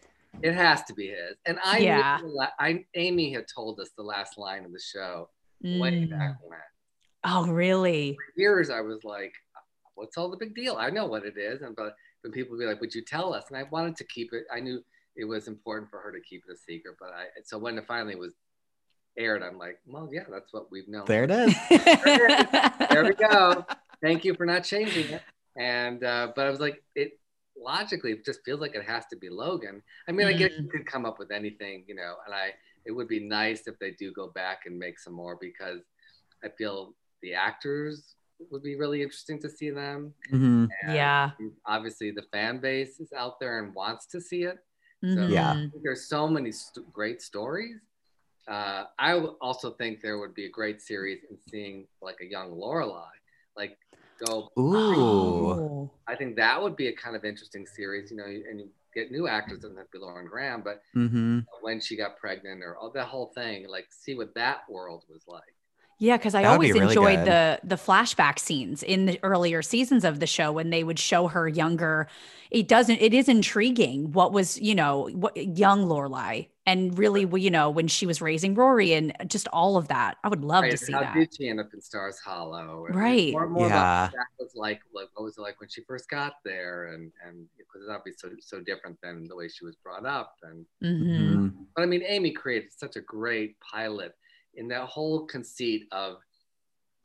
it has to be his and i Yeah. I amy had told us the last line of the show way Mm. back when Oh, really? for years i was like what's all the big deal i know what it is and but when people would be like would you tell us and i wanted to keep it i knew it was important for her to keep it a secret but i so when it finally was aired i'm like well yeah that's what we've known There it is. there we go thank you for not changing it and uh but i was like it logically it just feels like it has to be logan i mean i guess you could come up with anything you know and i it would be nice if they do go back and make some more because i feel the actors would be really interesting to see them Mhm. yeah. obviously the fan base is out there and wants to see it Mhm. Yeah. There's so many st- great stories. Uh, I w- also think there would be a great series in seeing like a young Lorelai, like go. Ooh. Oh. I think that would be a kind of interesting series, you know, and you get new actors, doesn't have to be Lauren Graham, but hmm when she got pregnant or all that whole thing, like see what that world was like. Yeah, because I That would be always really enjoyed good. the the flashback scenes in the earlier seasons of the show when they would show her younger. It doesn't. It is intriguing what was you know what young Lorelai and really you know when she was raising Rory and just all of that. I would love Right, to see how that. did she end up in Stars Hollow? And Right. More, more Yeah. about that was like, like what was it like when she first got there, and and because it's obviously so so different than the way she was brought up, and Mhm. Mhm. But I mean, Amy created such a great pilot in that whole conceit of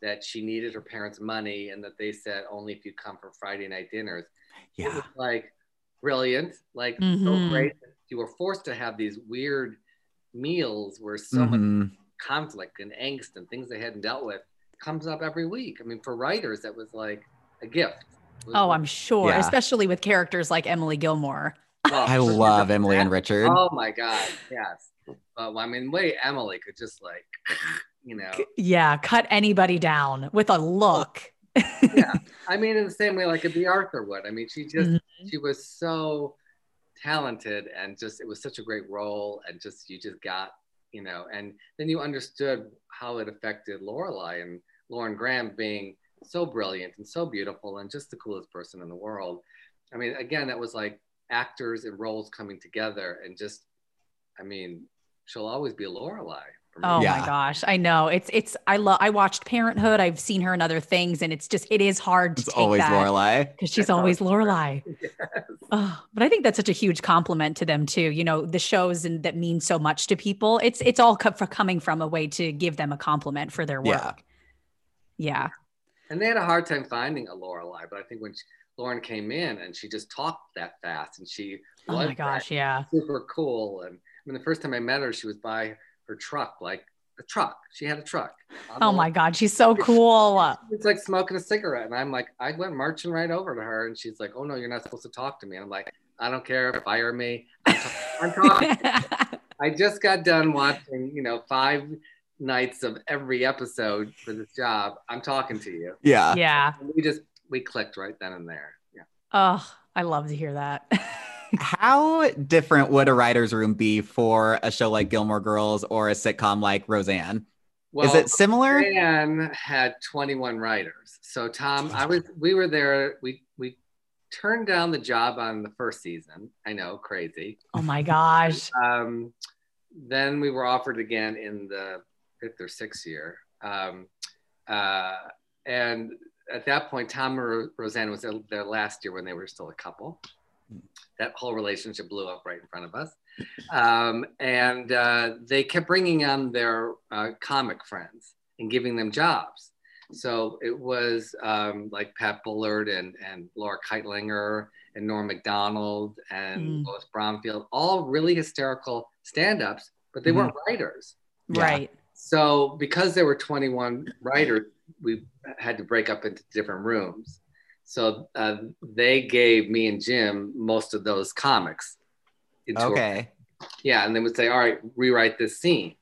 that she needed her parents' money and that they said only if you come for Friday night dinners. It Yeah. was like brilliant, like Mhm. so great. You were forced to have these weird meals where so much Mhm. conflict and angst and things they hadn't dealt with comes up every week. I mean, for writers, that was like a gift. Oh, I'm sure, Yeah. especially with characters like Emily Gilmore. well, I love Emily and Richard. Oh my God, yes. But I mean, way Emily could just like, you know, Yeah, cut anybody down with a look. yeah. I mean, in the same way, like a Bea Arthur would. I mean, she just Mhm. she was so talented and just it was such a great role and just you just got you know and then you understood how it affected Lorelai and Lauren Graham being so brilliant and so beautiful and just the coolest person in the world. I mean, again, that was like actors and roles coming together and just, I mean, she'll always be Lorelai. For. Oh Yeah. my gosh, I know. It's it's I love I watched Parenthood. I've seen her in other things and it's just it is hard to It's take always that Lorelai. because she's That's always always Lorelai. Yes. Oh, but I think that's such a huge compliment to them too. You know, the shows and that mean so much to people. It's it's all co- for coming from a way to give them a compliment for their work. Yeah. Yeah. And they had a hard time finding a Lorelai, but I think when she, Lauren came in and she just talked that fast and she Oh my gosh. Yeah. super cool. And I mean, the first time I met her, she was by her truck, like a truck. She had a truck. Oh my God, she's so cool. It's like smoking a cigarette. And I'm like, I went marching right over to her and she's like, Oh no, you're not supposed to talk to me. I'm like, I don't care, fire me. I'm, ta- I'm talking. I just got done watching, you know, five nights of every episode for this job. I'm talking to you. Yeah. yeah. And we just we clicked right then and there. Yeah. Oh, I love to hear that. How different would a writer's room be for a show like Gilmore Girls or a sitcom like Roseanne? Is it similar? Roseanne had 21 writers. So Tom, I was we were there. We we turned down the job on the first season. I know, crazy. oh my gosh. Um, then we were offered again in the fifth or sixth year. Um, uh, and at that point, Tom and Roseanne was their, their last year when they were still a couple. That whole relationship blew up right in front of us. Um, and uh, they kept bringing on their uh, comic friends and giving them jobs. So it was um, like Pat Bullard and, and Laura Kightlinger and Norm MacDonald and Mm. Lois Bromfield, all really hysterical stand ups, but they Mhm. weren't writers. Yeah. Right. So because there were 21 writers, we had to break up into different rooms. So uh, they gave me and Jim most of those comics. Okay. yeah, and they would say, "All right, rewrite this scene."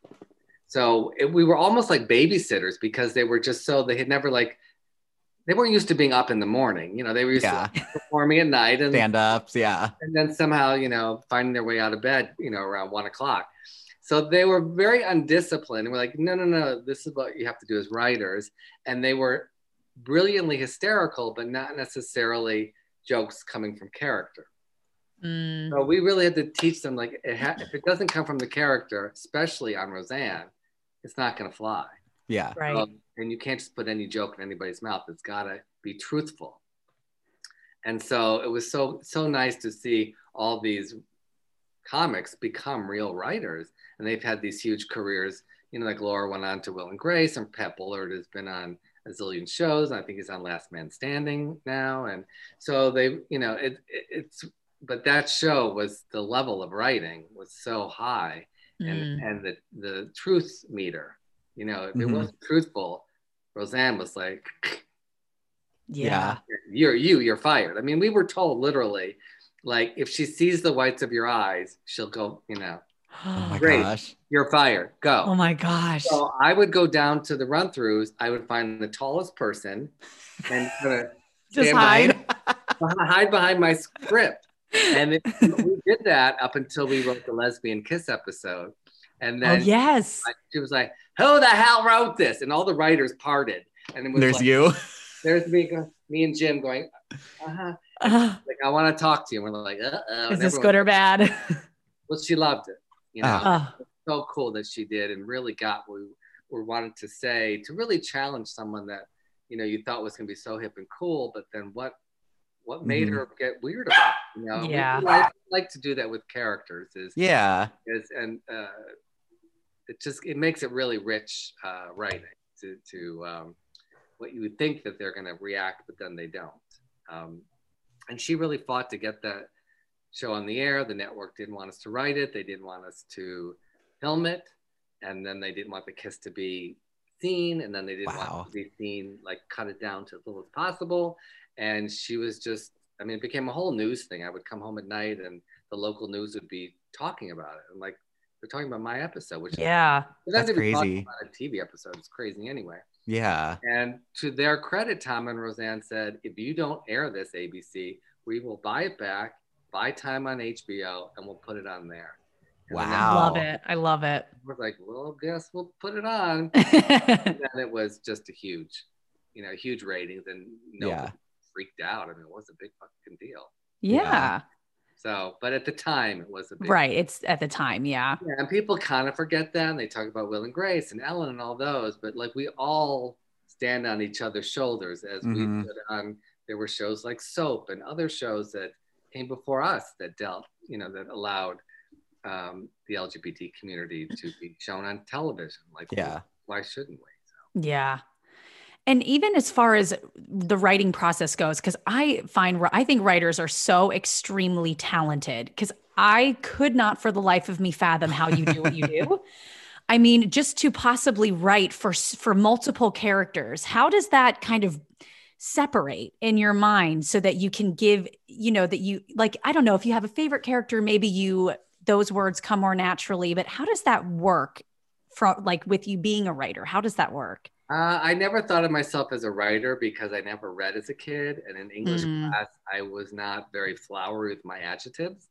So it, we were almost like babysitters because they were just so they had never like they weren't used to being up in the morning. You know, they were used Yeah. to performing at night and Stand ups. Yeah. and then somehow you know finding their way out of bed you know around one o'clock so they were very undisciplined and we're like no no no this is what you have to do as writers and they were brilliantly hysterical but not necessarily jokes coming from character Mm. so we really had to teach them like it ha- if it doesn't come from the character especially on roseanne it's not going to fly Yeah. Right. um, and you can't just put any joke in anybody's mouth. It's got to be truthful. And so it was so so nice to see all these comics become real writers, and they've had these huge careers. You know, like Laura went on to Will and Grace, and Pat Bullard has been on a zillion shows. I think he's on Last Man Standing now, and so they, you know, it, it it's. But that show was the level of writing was so high, and Mm. and the the truth meter you know if it Mhm. wasn't truthful roseanne was like Yeah. you're you you're fired i mean we were told literally like if she sees the whites of your eyes she'll go you know Oh my Great. gosh. you're fired go Oh my gosh. so i would go down to the run throughs i would find the tallest person and Just hide. hide behind my script and it, we did that up until we wrote the lesbian kiss episode and Oh then yes. she was like, "Who the hell wrote this?" And all the writers parted, and it was There's like, you. There's me, me and Jim going, uh-huh. Uh, like I want to talk to you. And we're like, uh-oh. is this good or bad? Well, she loved it. You know, Ah. Oh, so cool that she did, and really got what we were wanting to say to really challenge someone that you know you thought was going to be so hip and cool, but then what? What made Mhm. her get weird about? It, you know, We- Yeah. we like, like to do that with characters. Is Yeah. is and uh, it just it makes it really rich uh, writing to to um, what you would think that they're going to react, but then they don't. Um, and she really fought to get that show on the air. The network didn't want us to write it. They didn't want us to film it, and then they didn't want the kiss to be seen, and then they didn't Wow. want it to be seen like cut it down to as little as possible. And she was just, I mean, it became a whole news thing. I would come home at night, and the local news would be talking about it. And like, they're talking about my episode, which yeah. is that's crazy. About a TV episode It's crazy anyway. Yeah. And to their credit, Tom and Roseanne said, if you don't air this ABC, we will buy it back, buy time on HBO, and we'll put it on there. And then Wow. Love it. I love it. We're like, well, guess we'll put it on. And it was just a huge, you know, huge ratings, and nobody Yeah. freaked out. I mean, it was a big fucking deal. yeah. So, but at the time, it was a big Right. It's at the time. Yeah. Yeah, and people kind of forget that. And they talk about Will and Grace and Ellen and all those, but like we all stand on each other's shoulders as Mhm. we stood on. There were shows like Soap and other shows that came before us that dealt, you know, that allowed um, the LGBT community to be shown on television. Like, Yeah. why shouldn't we? Yeah. And even as far as the writing process goes, because I find, I think writers are so extremely talented because I could not for the life of me fathom how you do what you do. I mean, just to possibly write for for multiple characters, how does that kind of separate in your mind so that you can give, you know, that you like I don't know if you have a favorite character, maybe you those words come more naturally, but how does that work from like with you being a writer? How does that work? Uh, I never thought of myself as a writer because I never read as a kid. And in English mm. class, I was not very flowery with my adjectives,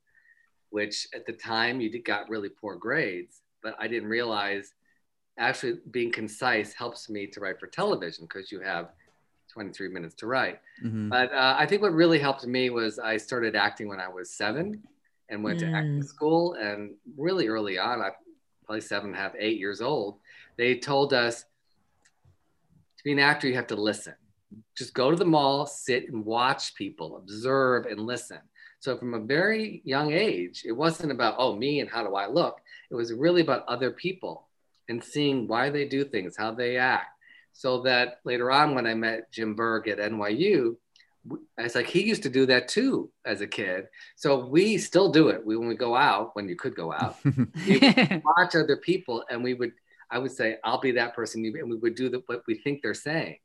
which at the time you did got really poor grades. But I didn't realize actually being concise helps me to write for television because you have 23 minutes to write. Mm-hmm. But uh, I think what really helped me was I started acting when I was seven and went mm. to acting school. And really early on, I probably seven and a half, eight years old, they told us to be an actor, you have to listen. Just go to the mall, sit and watch people, observe and listen. So from a very young age, it wasn't about, oh, me and how do I look? It was really about other people and seeing why they do things, how they act. So that later on, when I met Jim Berg at NYU, I was like, he used to do that too as a kid. So we still do it. We, when we go out, when you could go out, we watch other people and we would I would say, I'll be that person. And we would do the, what we think they're saying,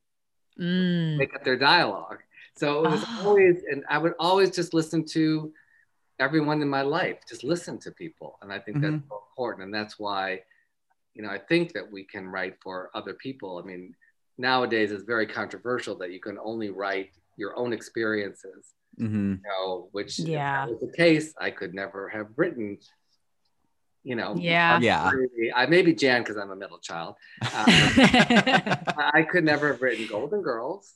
mm. make up their dialogue. So it was oh. always, and I would always just listen to everyone in my life, just listen to people. And I think mm-hmm. that's so important. And that's why, you know, I think that we can write for other people. I mean, nowadays it's very controversial that you can only write your own experiences. Mm-hmm. You know, which yeah. if that was the case, I could never have written you know yeah yeah i maybe jan because i'm a middle child um, i could never have written golden girls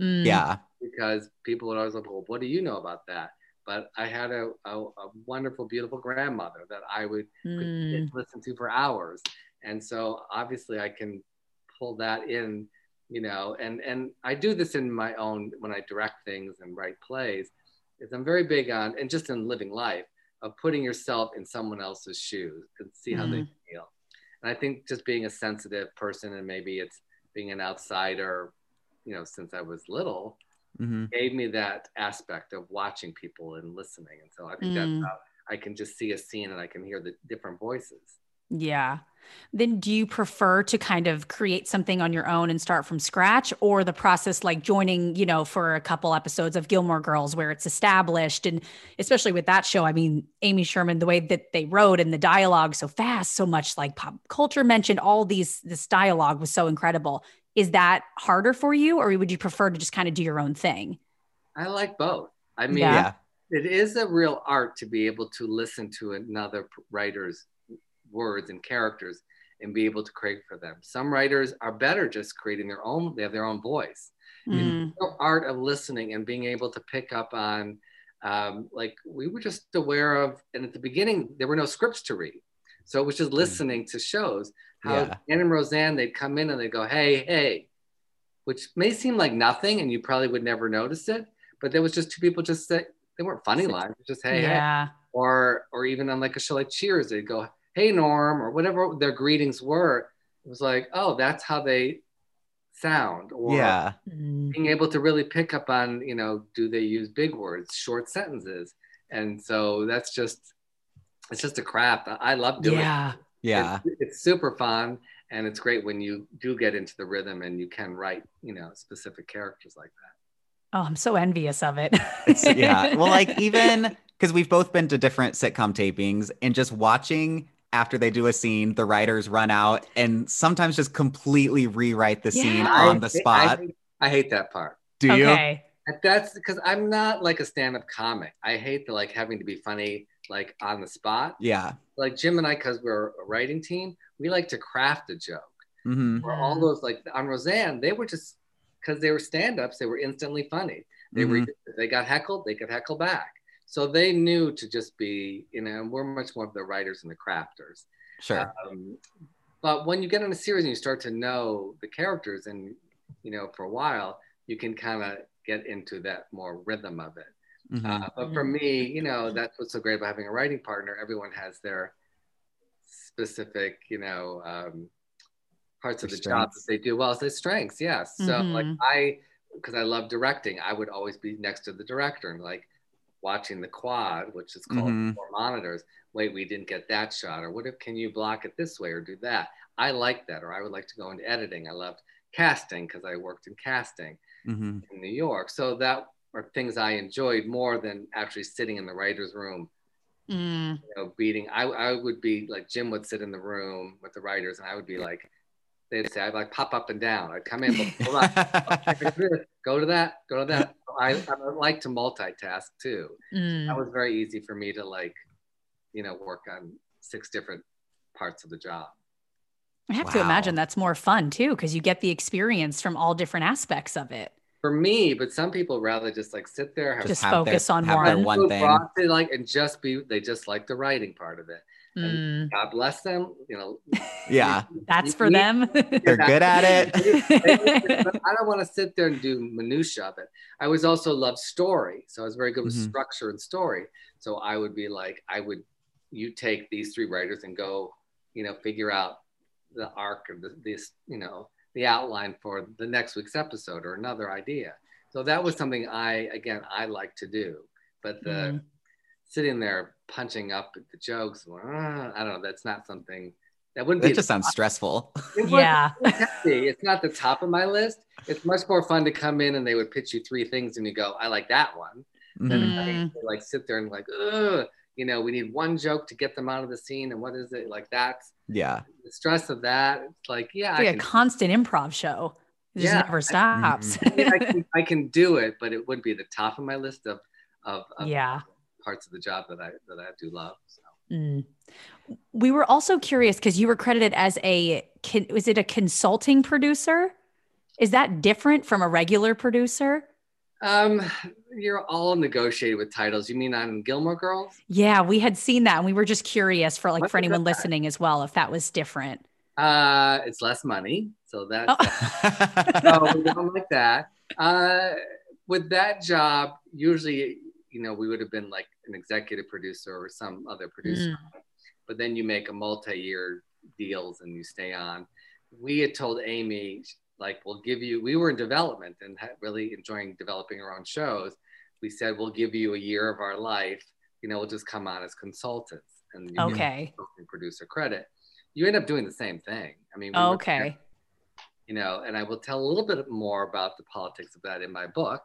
mm. yeah because people would always like well what do you know about that but i had a, a, a wonderful beautiful grandmother that i would mm. listen to for hours and so obviously i can pull that in you know and and i do this in my own when i direct things and write plays is i'm very big on and just in living life of putting yourself in someone else's shoes and see how mm-hmm. they feel. And I think just being a sensitive person and maybe it's being an outsider, you know, since I was little, mm-hmm. gave me that aspect of watching people and listening. And so I think mm. that's how I can just see a scene and I can hear the different voices. Yeah. Then do you prefer to kind of create something on your own and start from scratch or the process like joining, you know, for a couple episodes of Gilmore Girls where it's established and especially with that show, I mean, Amy Sherman the way that they wrote and the dialogue so fast, so much like pop culture mentioned all these this dialogue was so incredible. Is that harder for you or would you prefer to just kind of do your own thing? I like both. I mean, yeah. it is a real art to be able to listen to another writer's words and characters and be able to create for them. Some writers are better just creating their own, they have their own voice. Mm. The art of listening and being able to pick up on, um, like we were just aware of, and at the beginning, there were no scripts to read. So it was just mm. listening mm. to shows. How yeah. Ann and Roseanne, they'd come in and they'd go, hey, hey, which may seem like nothing and you probably would never notice it, but there was just two people just say, they weren't funny lines, just hey, yeah. hey. Or, or even on like a show like Cheers, they'd go, hey norm or whatever their greetings were it was like oh that's how they sound. Or yeah. Mm-hmm. being able to really pick up on you know do they use big words short sentences. And so that's just it's just a craft. I love doing yeah. it. yeah. It's, it's super fun and it's great when you do get into the rhythm and you can write you know specific characters like that. Oh i'm so envious of it. Yeah. Well like even because we've both been to different sitcom tapings and just watching after they do a scene, the writers run out and sometimes just completely rewrite the yeah. scene on the spot. I, I, I, hate that part. Do okay. you? That's because I'm not like a stand-up comic. I hate the like having to be funny like on the spot. Yeah. Like Jim and I, because we're a writing team, we like to craft a joke. Mm-hmm. For all those like on Roseanne, they were just because they were stand-ups, they were instantly funny. They mm-hmm. were they got heckled, they could heckle back. So they knew to just be, you know, we're much more of the writers and the crafters. Sure. Um, but when you get in a series and you start to know the characters and, you know, for a while, you can kind of get into that more rhythm of it. Mm-hmm. Uh, but for me, you know, that's what's so great about having a writing partner. Everyone has their specific, you know, um, parts of the job that they do well. So strengths, yes. So mm-hmm. like I, because I love directing, I would always be next to the director and like, watching the quad, which is called Mhm. four monitors. Wait, we didn't get that shot, or what if can you block it this way or do that? I like that, or I would like to go into editing. I loved casting because I worked in casting hmm in New York. So that are things I enjoyed more than actually sitting in the writer's room, Mm. you know, beating. I, I would be like Jim would sit in the room with the writers, and I would be like, they'd say, I'd like pop up and down. I'd come in, hold on, go to that, go to that. I, I like to multitask too. Mm. That was very easy for me to like, you know, work on six different parts of the job. I have to imagine that's more fun too, because you get the experience from all different aspects of it. For me, but some people rather just like sit there, have Just have their- focus on have their one. one thing. they like and just be they just like the writing part of it. Mm. God bless them. You know, Yeah, That's for You- them. they're good at it. I don't want to sit there and do minutia of it. I was also loved story, so I was very good with Mhm. structure and story. So I would be like, I would, you take these three writers and go, you know, figure out the arc of the, this, you know, the outline for the next week's episode or another idea. So that was something I, again, I like to do. But the Mm. sitting there punching up at the jokes, uh, I don't know, that's not something that wouldn't That be. It just sounds stressful. it yeah. it can be. It's not the top of my list. It's much more fun to come in and they would pitch you three things and you go, I like that one. Than Mhm. if I like sit there and like, ugh, you know, we need one joke to get them out of the scene. And what is it? Like that? Yeah. the stress of that. It's like, yeah, It's I like a can, constant improv show. It just Yeah. never stops. I, mean, I can I can do it, but it wouldn't be the top of my list of of, of yeah. parts of the job that I that I do love. So. Mm. We were also curious because you were credited as a con- was it a consulting producer? Is that different from a regular producer? Um, you're all negotiated with titles. You mean on Gilmore Girls? Yeah, we had seen that, and we were just curious for like What for anyone that? listening as well if that was different. Uh, it's less money, so that's Oh. no, we don't like that. Uh, with that job, usually, you know, we would have been like an executive producer or some other producer, but then you make a multi-year deals and you stay on. We had told Amy, like, we'll give you. We were in development and really enjoying developing our own shows. We said we'll give you a year of our life. You know, we'll just come on as consultants and you Okay. consulting producer credit. You end up doing the same thing. I mean, we were- Okay. you know, and I will tell a little bit more about the politics of that in my book.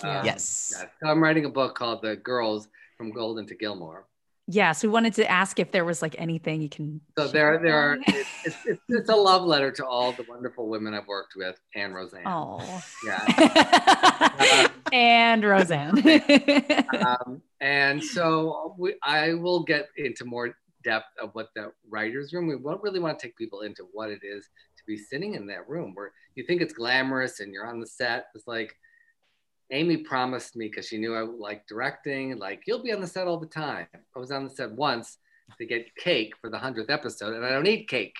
Dear. Um, yes. Yeah, so I'm writing a book called The Girls from Golden to Gilmore. Yeah, so we wanted to ask if there was like anything you can. So there, there are. It's, it's, it's, a love letter to all the wonderful women I've worked with and Roseanne. Oh. Yeah. and Roseanne. Um, and so we, I will get into more depth of what the writers' room. We won't really want to take people into what it is to be sitting in that room where you think it's glamorous and you're on the set. It's like Amy promised me because she knew I like directing. Like you'll be on the set all the time. I was on the set once to get cake for the hundredth episode, and I don't eat cake.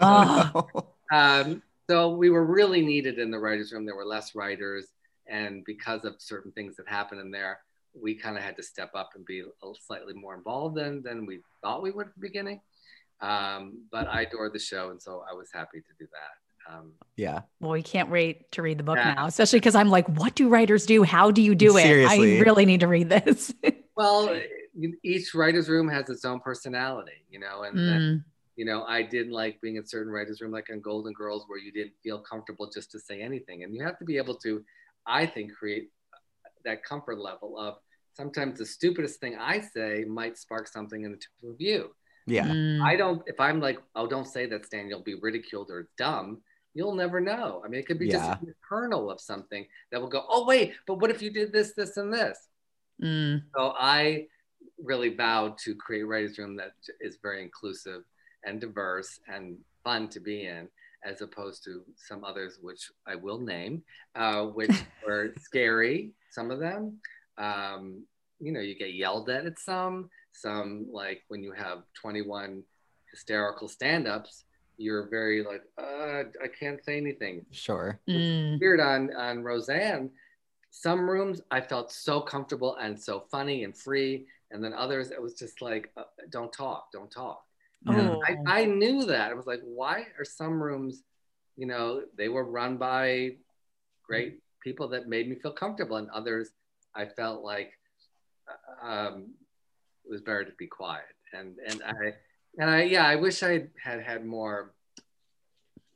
oh, Um, so we were really needed in the writers' room. There were less writers, and because of certain things that happened in there, we kind of had to step up and be a slightly more involved than than we thought we would at the beginning. Um, but I adored the show, and so I was happy to do that. Um, yeah. well, we can't wait to read the book Yeah. now, especially because I'm like, what do writers do? How do you do it? I really need to read this. well, each writers' room has its own personality, you know, and, and Mm, you know, I didn't like being in certain writers' room, like on Golden Girls, where you didn't feel comfortable just to say anything, and you have to be able to, I think, create that comfort level of sometimes the stupidest thing I say might spark something in the two of you. Yeah. mm. I don't, if I'm like, oh, don't say that, Stan, you'll be ridiculed or dumb. You'll never know. I mean, it could be Yeah. just a kernel of something that will go, oh, wait, but what if you did this, this, and this? Mm, So I really vowed to create a writers' room that is very inclusive and diverse and fun to be in, as opposed to some others, which I will name, uh, which were scary, some of them. Um, you know, you get yelled at at some, some like when you have 21 hysterical stand-ups, you're very like, uh, I can't say anything Sure. mm. weird on on Roseanne. Some rooms I felt so comfortable and so funny and free, and then others it was just like, uh, don't talk, don't talk. Oh. I, I knew that. I was like, why are some rooms, you know, they were run by great people that made me feel comfortable, and others I felt like um, it was better to be quiet. And and I and I yeah, I wish I had had more.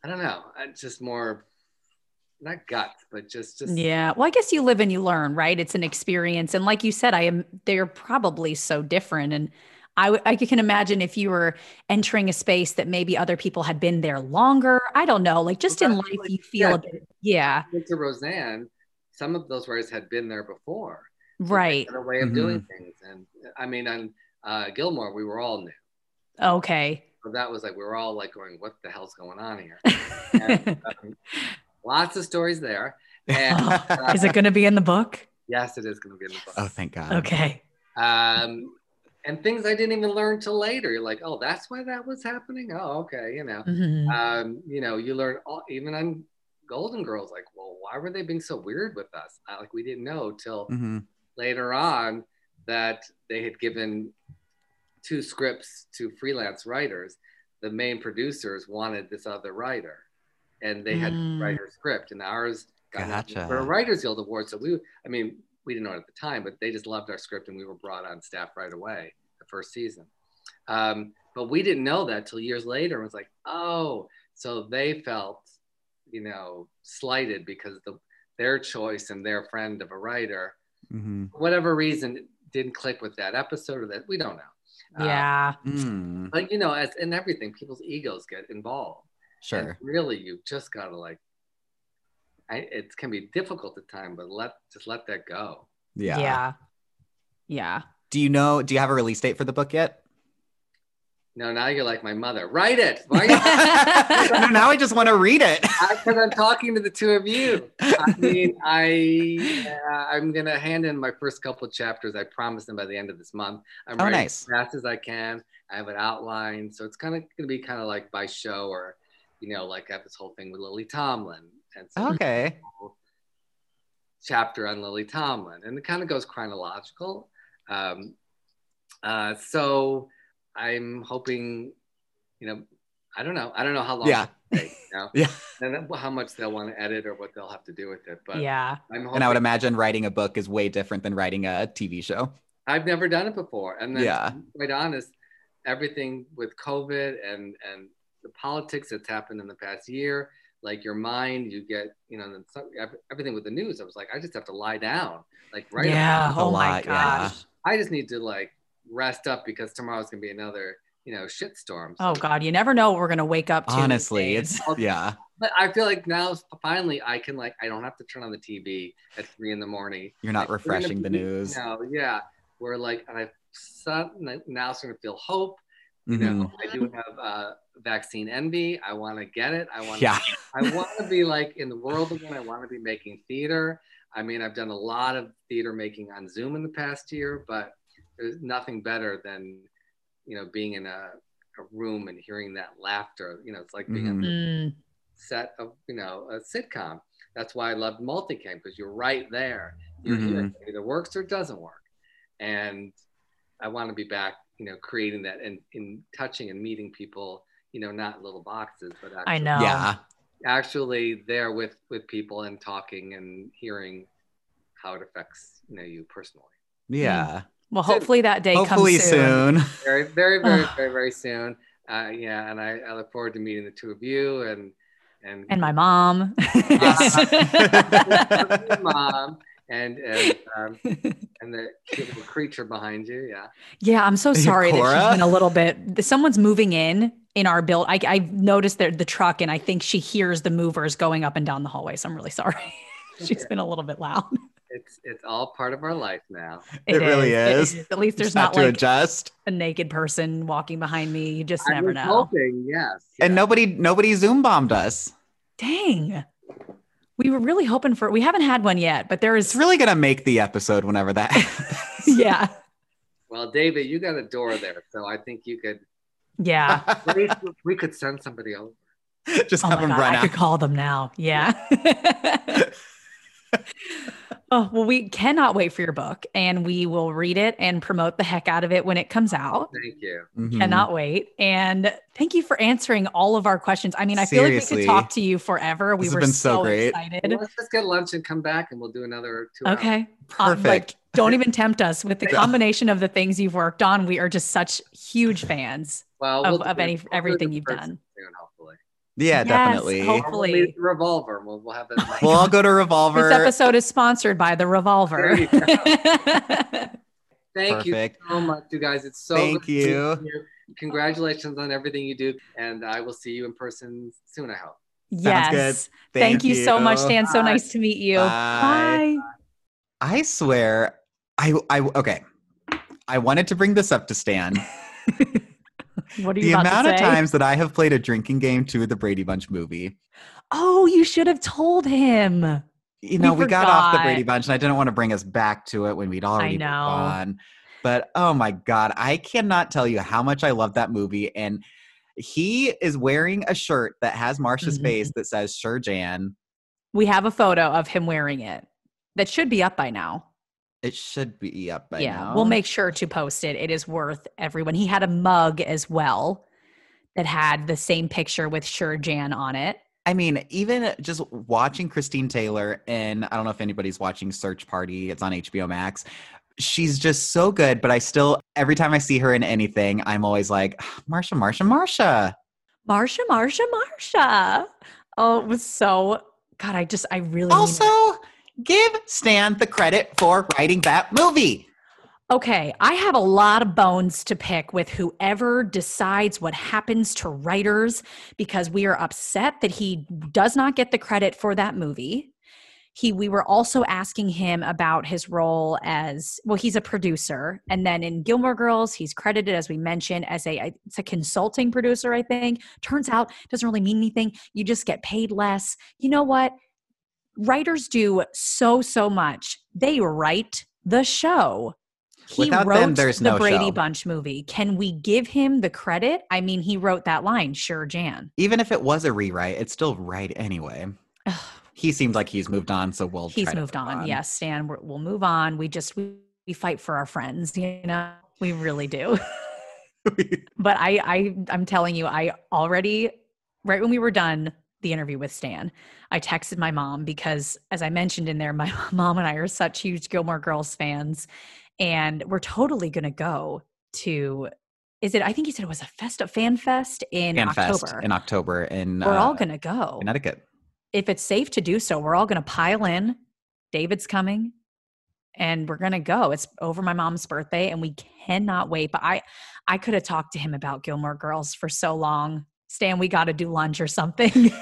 I don't know, just more, not guts, but just just Yeah. Well, I guess you live and you learn, right? It's an experience. And like you said, I am, they're probably so different. And I, I can imagine if you were entering a space that maybe other people had been there longer. I don't know. Like just in life, like, you feel yeah. a bit, yeah, to Roseanne. Some of those writers had been there before. So right. a way of doing things. And I mean, on uh, Gilmore, we were all new. Okay. So that was like we were all like going, "What the hell's going on here?" And, um, lots of stories there. And uh, Is it going to be in the book? yes, it is going to be in the book. Oh, thank God. Okay. Um, and things I didn't even learn till later. You're like, "Oh, that's why that was happening." Oh, okay, you know. Mhm. Um, you know, you learn all, even on Golden Girls, like, well, why were they being so weird with us? Uh, Like we didn't know till hmm later on that they had given two scripts to freelance writers. The main producers wanted this other writer, and they had Mm. to write script, and ours got Gotcha. for a Writers Guild Award. So we, I mean, we didn't know it at the time, but they just loved our script, and we were brought on staff right away the first season. Um, but we didn't know that till years later. It was like, oh, so they felt, you know, slighted because the their choice and their friend of a writer hmm whatever reason didn't click with that episode or that we don't know. Uh, Yeah. Mm, but you know, as in everything, people's egos get involved. And sure. really, you've just got to like. I, it can be difficult at times, but let just let that go. Yeah. Yeah. Yeah. Do you know? Do you have a release date for the book yet? No, now you're like my mother. Write it. Why are you- no, now I just want to read it. Because I'm talking to the two of you. I mean, I uh, I'm gonna hand in my first couple of chapters. I promised them by the end of this month. I'm Oh, writing nice. as fast as I can. I have an outline, so it's kind of gonna be kind of like by show, or you know, like I have this whole thing with Lily Tomlin, and so okay. chapter on Lily Tomlin, and it kind of goes chronological. Um, uh, so I'm hoping, you know, I don't know, I don't know how long. Yeah. take, you know? Yeah. and how much they'll want to edit or what they'll have to do with it. But yeah. I'm hoping, And I would imagine writing a book is way different than writing a TV show. I've never done it before. And then Yeah. to be quite honest, everything with COVID and and the politics that's happened in the past year, like your mind, you get, you know, then some, ev- everything with the news. I was like, I just have to lie down, like right. yeah. Oh my lot, yeah. gosh. I just need to like rest up because tomorrow's gonna be another, you know, shitstorm. Oh God. You never know what we're going to wake up to. Honestly, it's yeah. But I feel like now finally I can like I don't have to turn on the TV at three in the morning. You're not Like, refreshing the news. No, yeah, we're like, and I now starting to feel hope. You know, Mhm. I do have uh, vaccine envy. I want to get it. I want. Yeah. I want to be like in the world again. I want to be making theater. I mean, I've done a lot of theater making on Zoom in the past year, but there's nothing better than, you know, being in a, a room and hearing that laughter. You know, it's like being on Mhm. the Mm, set of you know a sitcom. That's why I love multicam because you're right there. You're here. Mhm. It either works or it doesn't work. And I want to be back, you know, creating that and in touching and meeting people, you know, not in little boxes, but actually, I know. Yeah. actually there with with people and talking and hearing how it affects you know you personally. Yeah. Well, hopefully that day Hopefully comes soon. soon. Very, very, very, very, very soon. Uh, yeah, and I, I look forward to meeting the two of you and and And my mom. Your mom and and um, and the little creature behind you. Yeah. Yeah, I'm so sorry that she's been a little bit. Someone's moving in in our build. I, I noticed that the truck, and I think she hears the movers going up and down the hallway. So I'm really sorry. she's been a little bit loud. It's it's all part of our life now. It really It is. At least there's Just have not to like adjust. a naked person walking behind me. You just I never know. hoping, yes. And yeah. nobody nobody Zoom bombed us. Dang. We were really hoping for. We haven't had one yet, but there is It's really gonna make the episode whenever that. Yeah, Well, David, you got a door there, so I think you could. yeah. we could send somebody over. Just Oh have my him god, run I out. could call them now. Yeah. Oh, well, we cannot wait for your book and we will read it and promote the heck out of it when it comes out. Thank you. Mhm. Cannot wait. And thank you for answering all of our questions. I mean, I feel like we could talk to you forever. We This has were been so so, great. excited. Let's just get lunch and come back, and we'll do another two. hours. Okay. Um, Perfect. like, don't even tempt us with the combination of the things you've worked on. We are just such huge fans. Well, of- we'll of do- any- everything you've first done. Soon, hopefully. yeah, Yes, definitely. hope- we'll Hopefully. revolver. We'll, we'll have that. We'll all go to Revolver. This episode is sponsored by the Revolver. There you Thank you so much, you guys. It's so Thank good to you. Congratulations on everything you do, and I will see you in person soon. I hope. yes. good. Thank, you so much, Dan. So nice to meet you. Bye. Bye. I swear, I, I, okay. I wanted to bring this up to Stan. What are you The about amount of times that I have played a drinking game to the Brady Bunch movie. Oh, you should have told him. You know, we, got off the. Brady Bunch, and I didn't want to bring us back to it when we'd already on. But oh my god, I cannot tell you how much I love that movie. And he is wearing a shirt that has Marcia's Mhm. face that says "Sure Jan." We have a photo of him wearing it that should be up by now. It should be up by yeah, now. we'll make sure to post it. It is worth everyone. He had a mug as well that had the same picture with Sure Jan on it. I mean, even just watching Christine Taylor, and I don't know if anybody's watching Search Party, it's on HBO Max. She's just so good, but I still, every time I see her in anything, I'm always like, ah, Marcia, Marcia, Marcia. Marcia, Marcia, Marcia. Oh, it was so God. I just, I really Also, give Stan the credit for writing that movie. Okay, I have a lot of bones to pick with whoever decides what happens to writers because we are upset that he does not get the credit for that movie. He we were also asking him about his role as well he's a producer and then in Gilmore Girls he's credited as we mentioned as a it's a consulting producer I think. Turns out doesn't really mean anything. You just get paid less. You know what? Writers do so so much. They write the show. He Without wrote them, there's the no Brady show. Bunch movie. Can we give him the credit? I mean, he wrote that line, sure, Jan. Even if it was a rewrite, it's still right anyway. He seems like he's moved on, so we'll. He's moved move on. Yes, Stan, we're, we'll move on. We just we, we fight for our friends, you know. We really do. but I, I, I'm telling you, I already, right when we were done the interview with Stan, I texted my mom because, as I mentioned in there, my mom and I are such huge Gilmore Girls fans, and we're totally going to go to. Is it? I think he said it was a fest, a fan fest in Fan October. Fest in October in we're all uh, going to go. Connecticut. if it's safe to do so, we're all going to pile in. David's coming and we're going to go. It's over my mom's birthday and we cannot wait. But I I could have talked to him about Gilmore Girls for so long. Stan, we got to do lunch or something.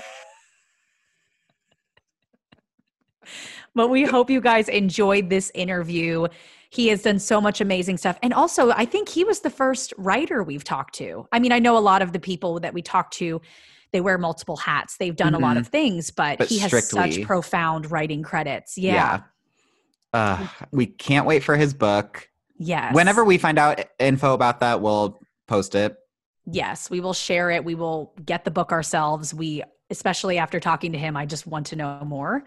but we hope you guys enjoyed this interview. He has done so much amazing stuff. And also, I think he was the first writer we've talked to. I mean, I know a lot of the people that we talk to, they wear multiple hats. They've done a lot Mhm. of things, but, But he has strictly- such profound writing credits. Yeah. Uh, we can't wait for his book. Yes. Whenever we find out info about that, we'll post it. Yes, we will share it. We will get the book ourselves. We, especially after talking to him, I just want to know more.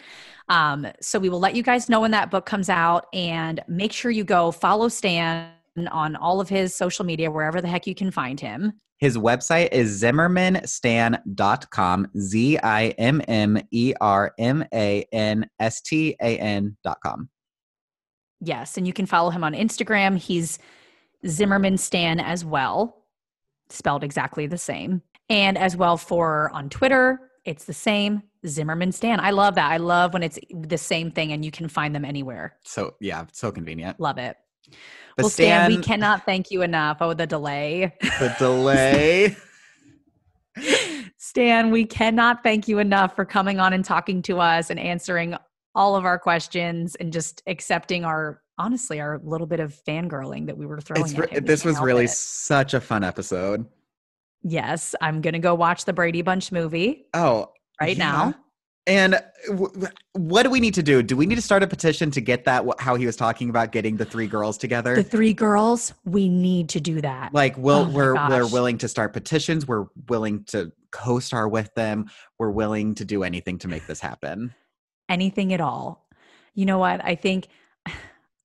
Um, so we will let you guys know when that book comes out and make sure you go follow Stan on all of his social media, wherever the heck you can find him. His website is zimmermanstan.com, Z I M M E R M A N S T A N.com. Yes, and you can follow him on Instagram. He's Zimmerman Stan as well, spelled exactly the same. And as well for on Twitter, it's the same Zimmerman Stan. I love that. I love when it's the same thing and you can find them anywhere. So, yeah, so convenient. Love it. But well, Stan, we cannot thank you enough. Oh, the delay. The delay. Stan, we cannot thank you enough for coming on and talking to us and answering all of our questions and just accepting our honestly our little bit of fangirling that we were throwing. It's at him. This was really it. such a fun episode. Yes, I'm gonna go watch the Brady Bunch movie Oh, right yeah. now. And w- w- what do we need to do? Do we need to start a petition to get that? wh- How he was talking about getting the three girls together? The three girls, we need to do that. like, we'll, oh we're we're willing to start petitions. We're willing to co-star with them. We're willing to do anything to make this happen. anything at all. You know what? I think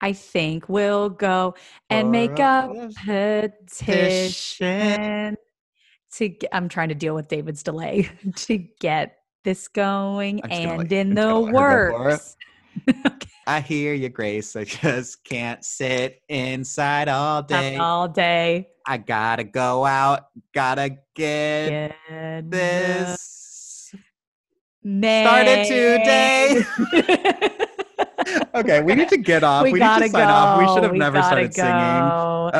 I think we'll go and make a petition to get, I'm trying to deal with David's delay to get this going I'm just gonna and in the gonna let her go for it. works. Okay, I hear you, Grace. I just can't sit inside all day. all day. I gotta go out. Gotta get Get this. started today. Okay, we need to get off. we, We, gotta need to sign go. off. We should have We never started singing. Oh.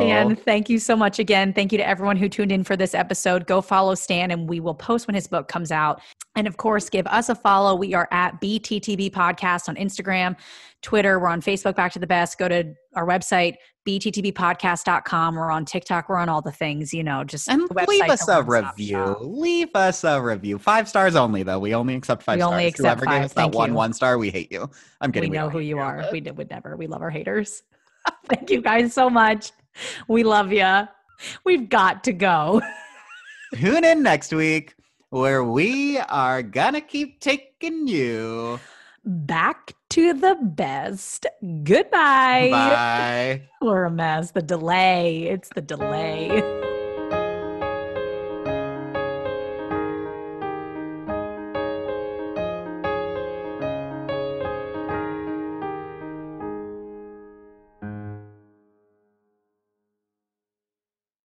Stan, thank you so much again. Thank you to everyone who tuned in for this episode. Go follow Stan, and we will post when his book comes out. And of course, give us a follow. We are at BTTB Podcast on Instagram, Twitter. We're on Facebook, Back to the Best. Go to our website, bttbpodcast.com. We're on TikTok. We're on all the things, you know, just And leave us a review. shop. Leave us a review. Five stars only, though. We only accept five We stars. only accept Whoever gave five. us that Thank one you. one star, we hate you. I'm kidding. We kidding. know who you are. We did, would never. We love our haters. Thank you guys so much. We love you. We've got to go. Tune in next week where we are gonna keep taking you. Back to the best. Goodbye. Bye. We're a mess. The delay. It's the delay.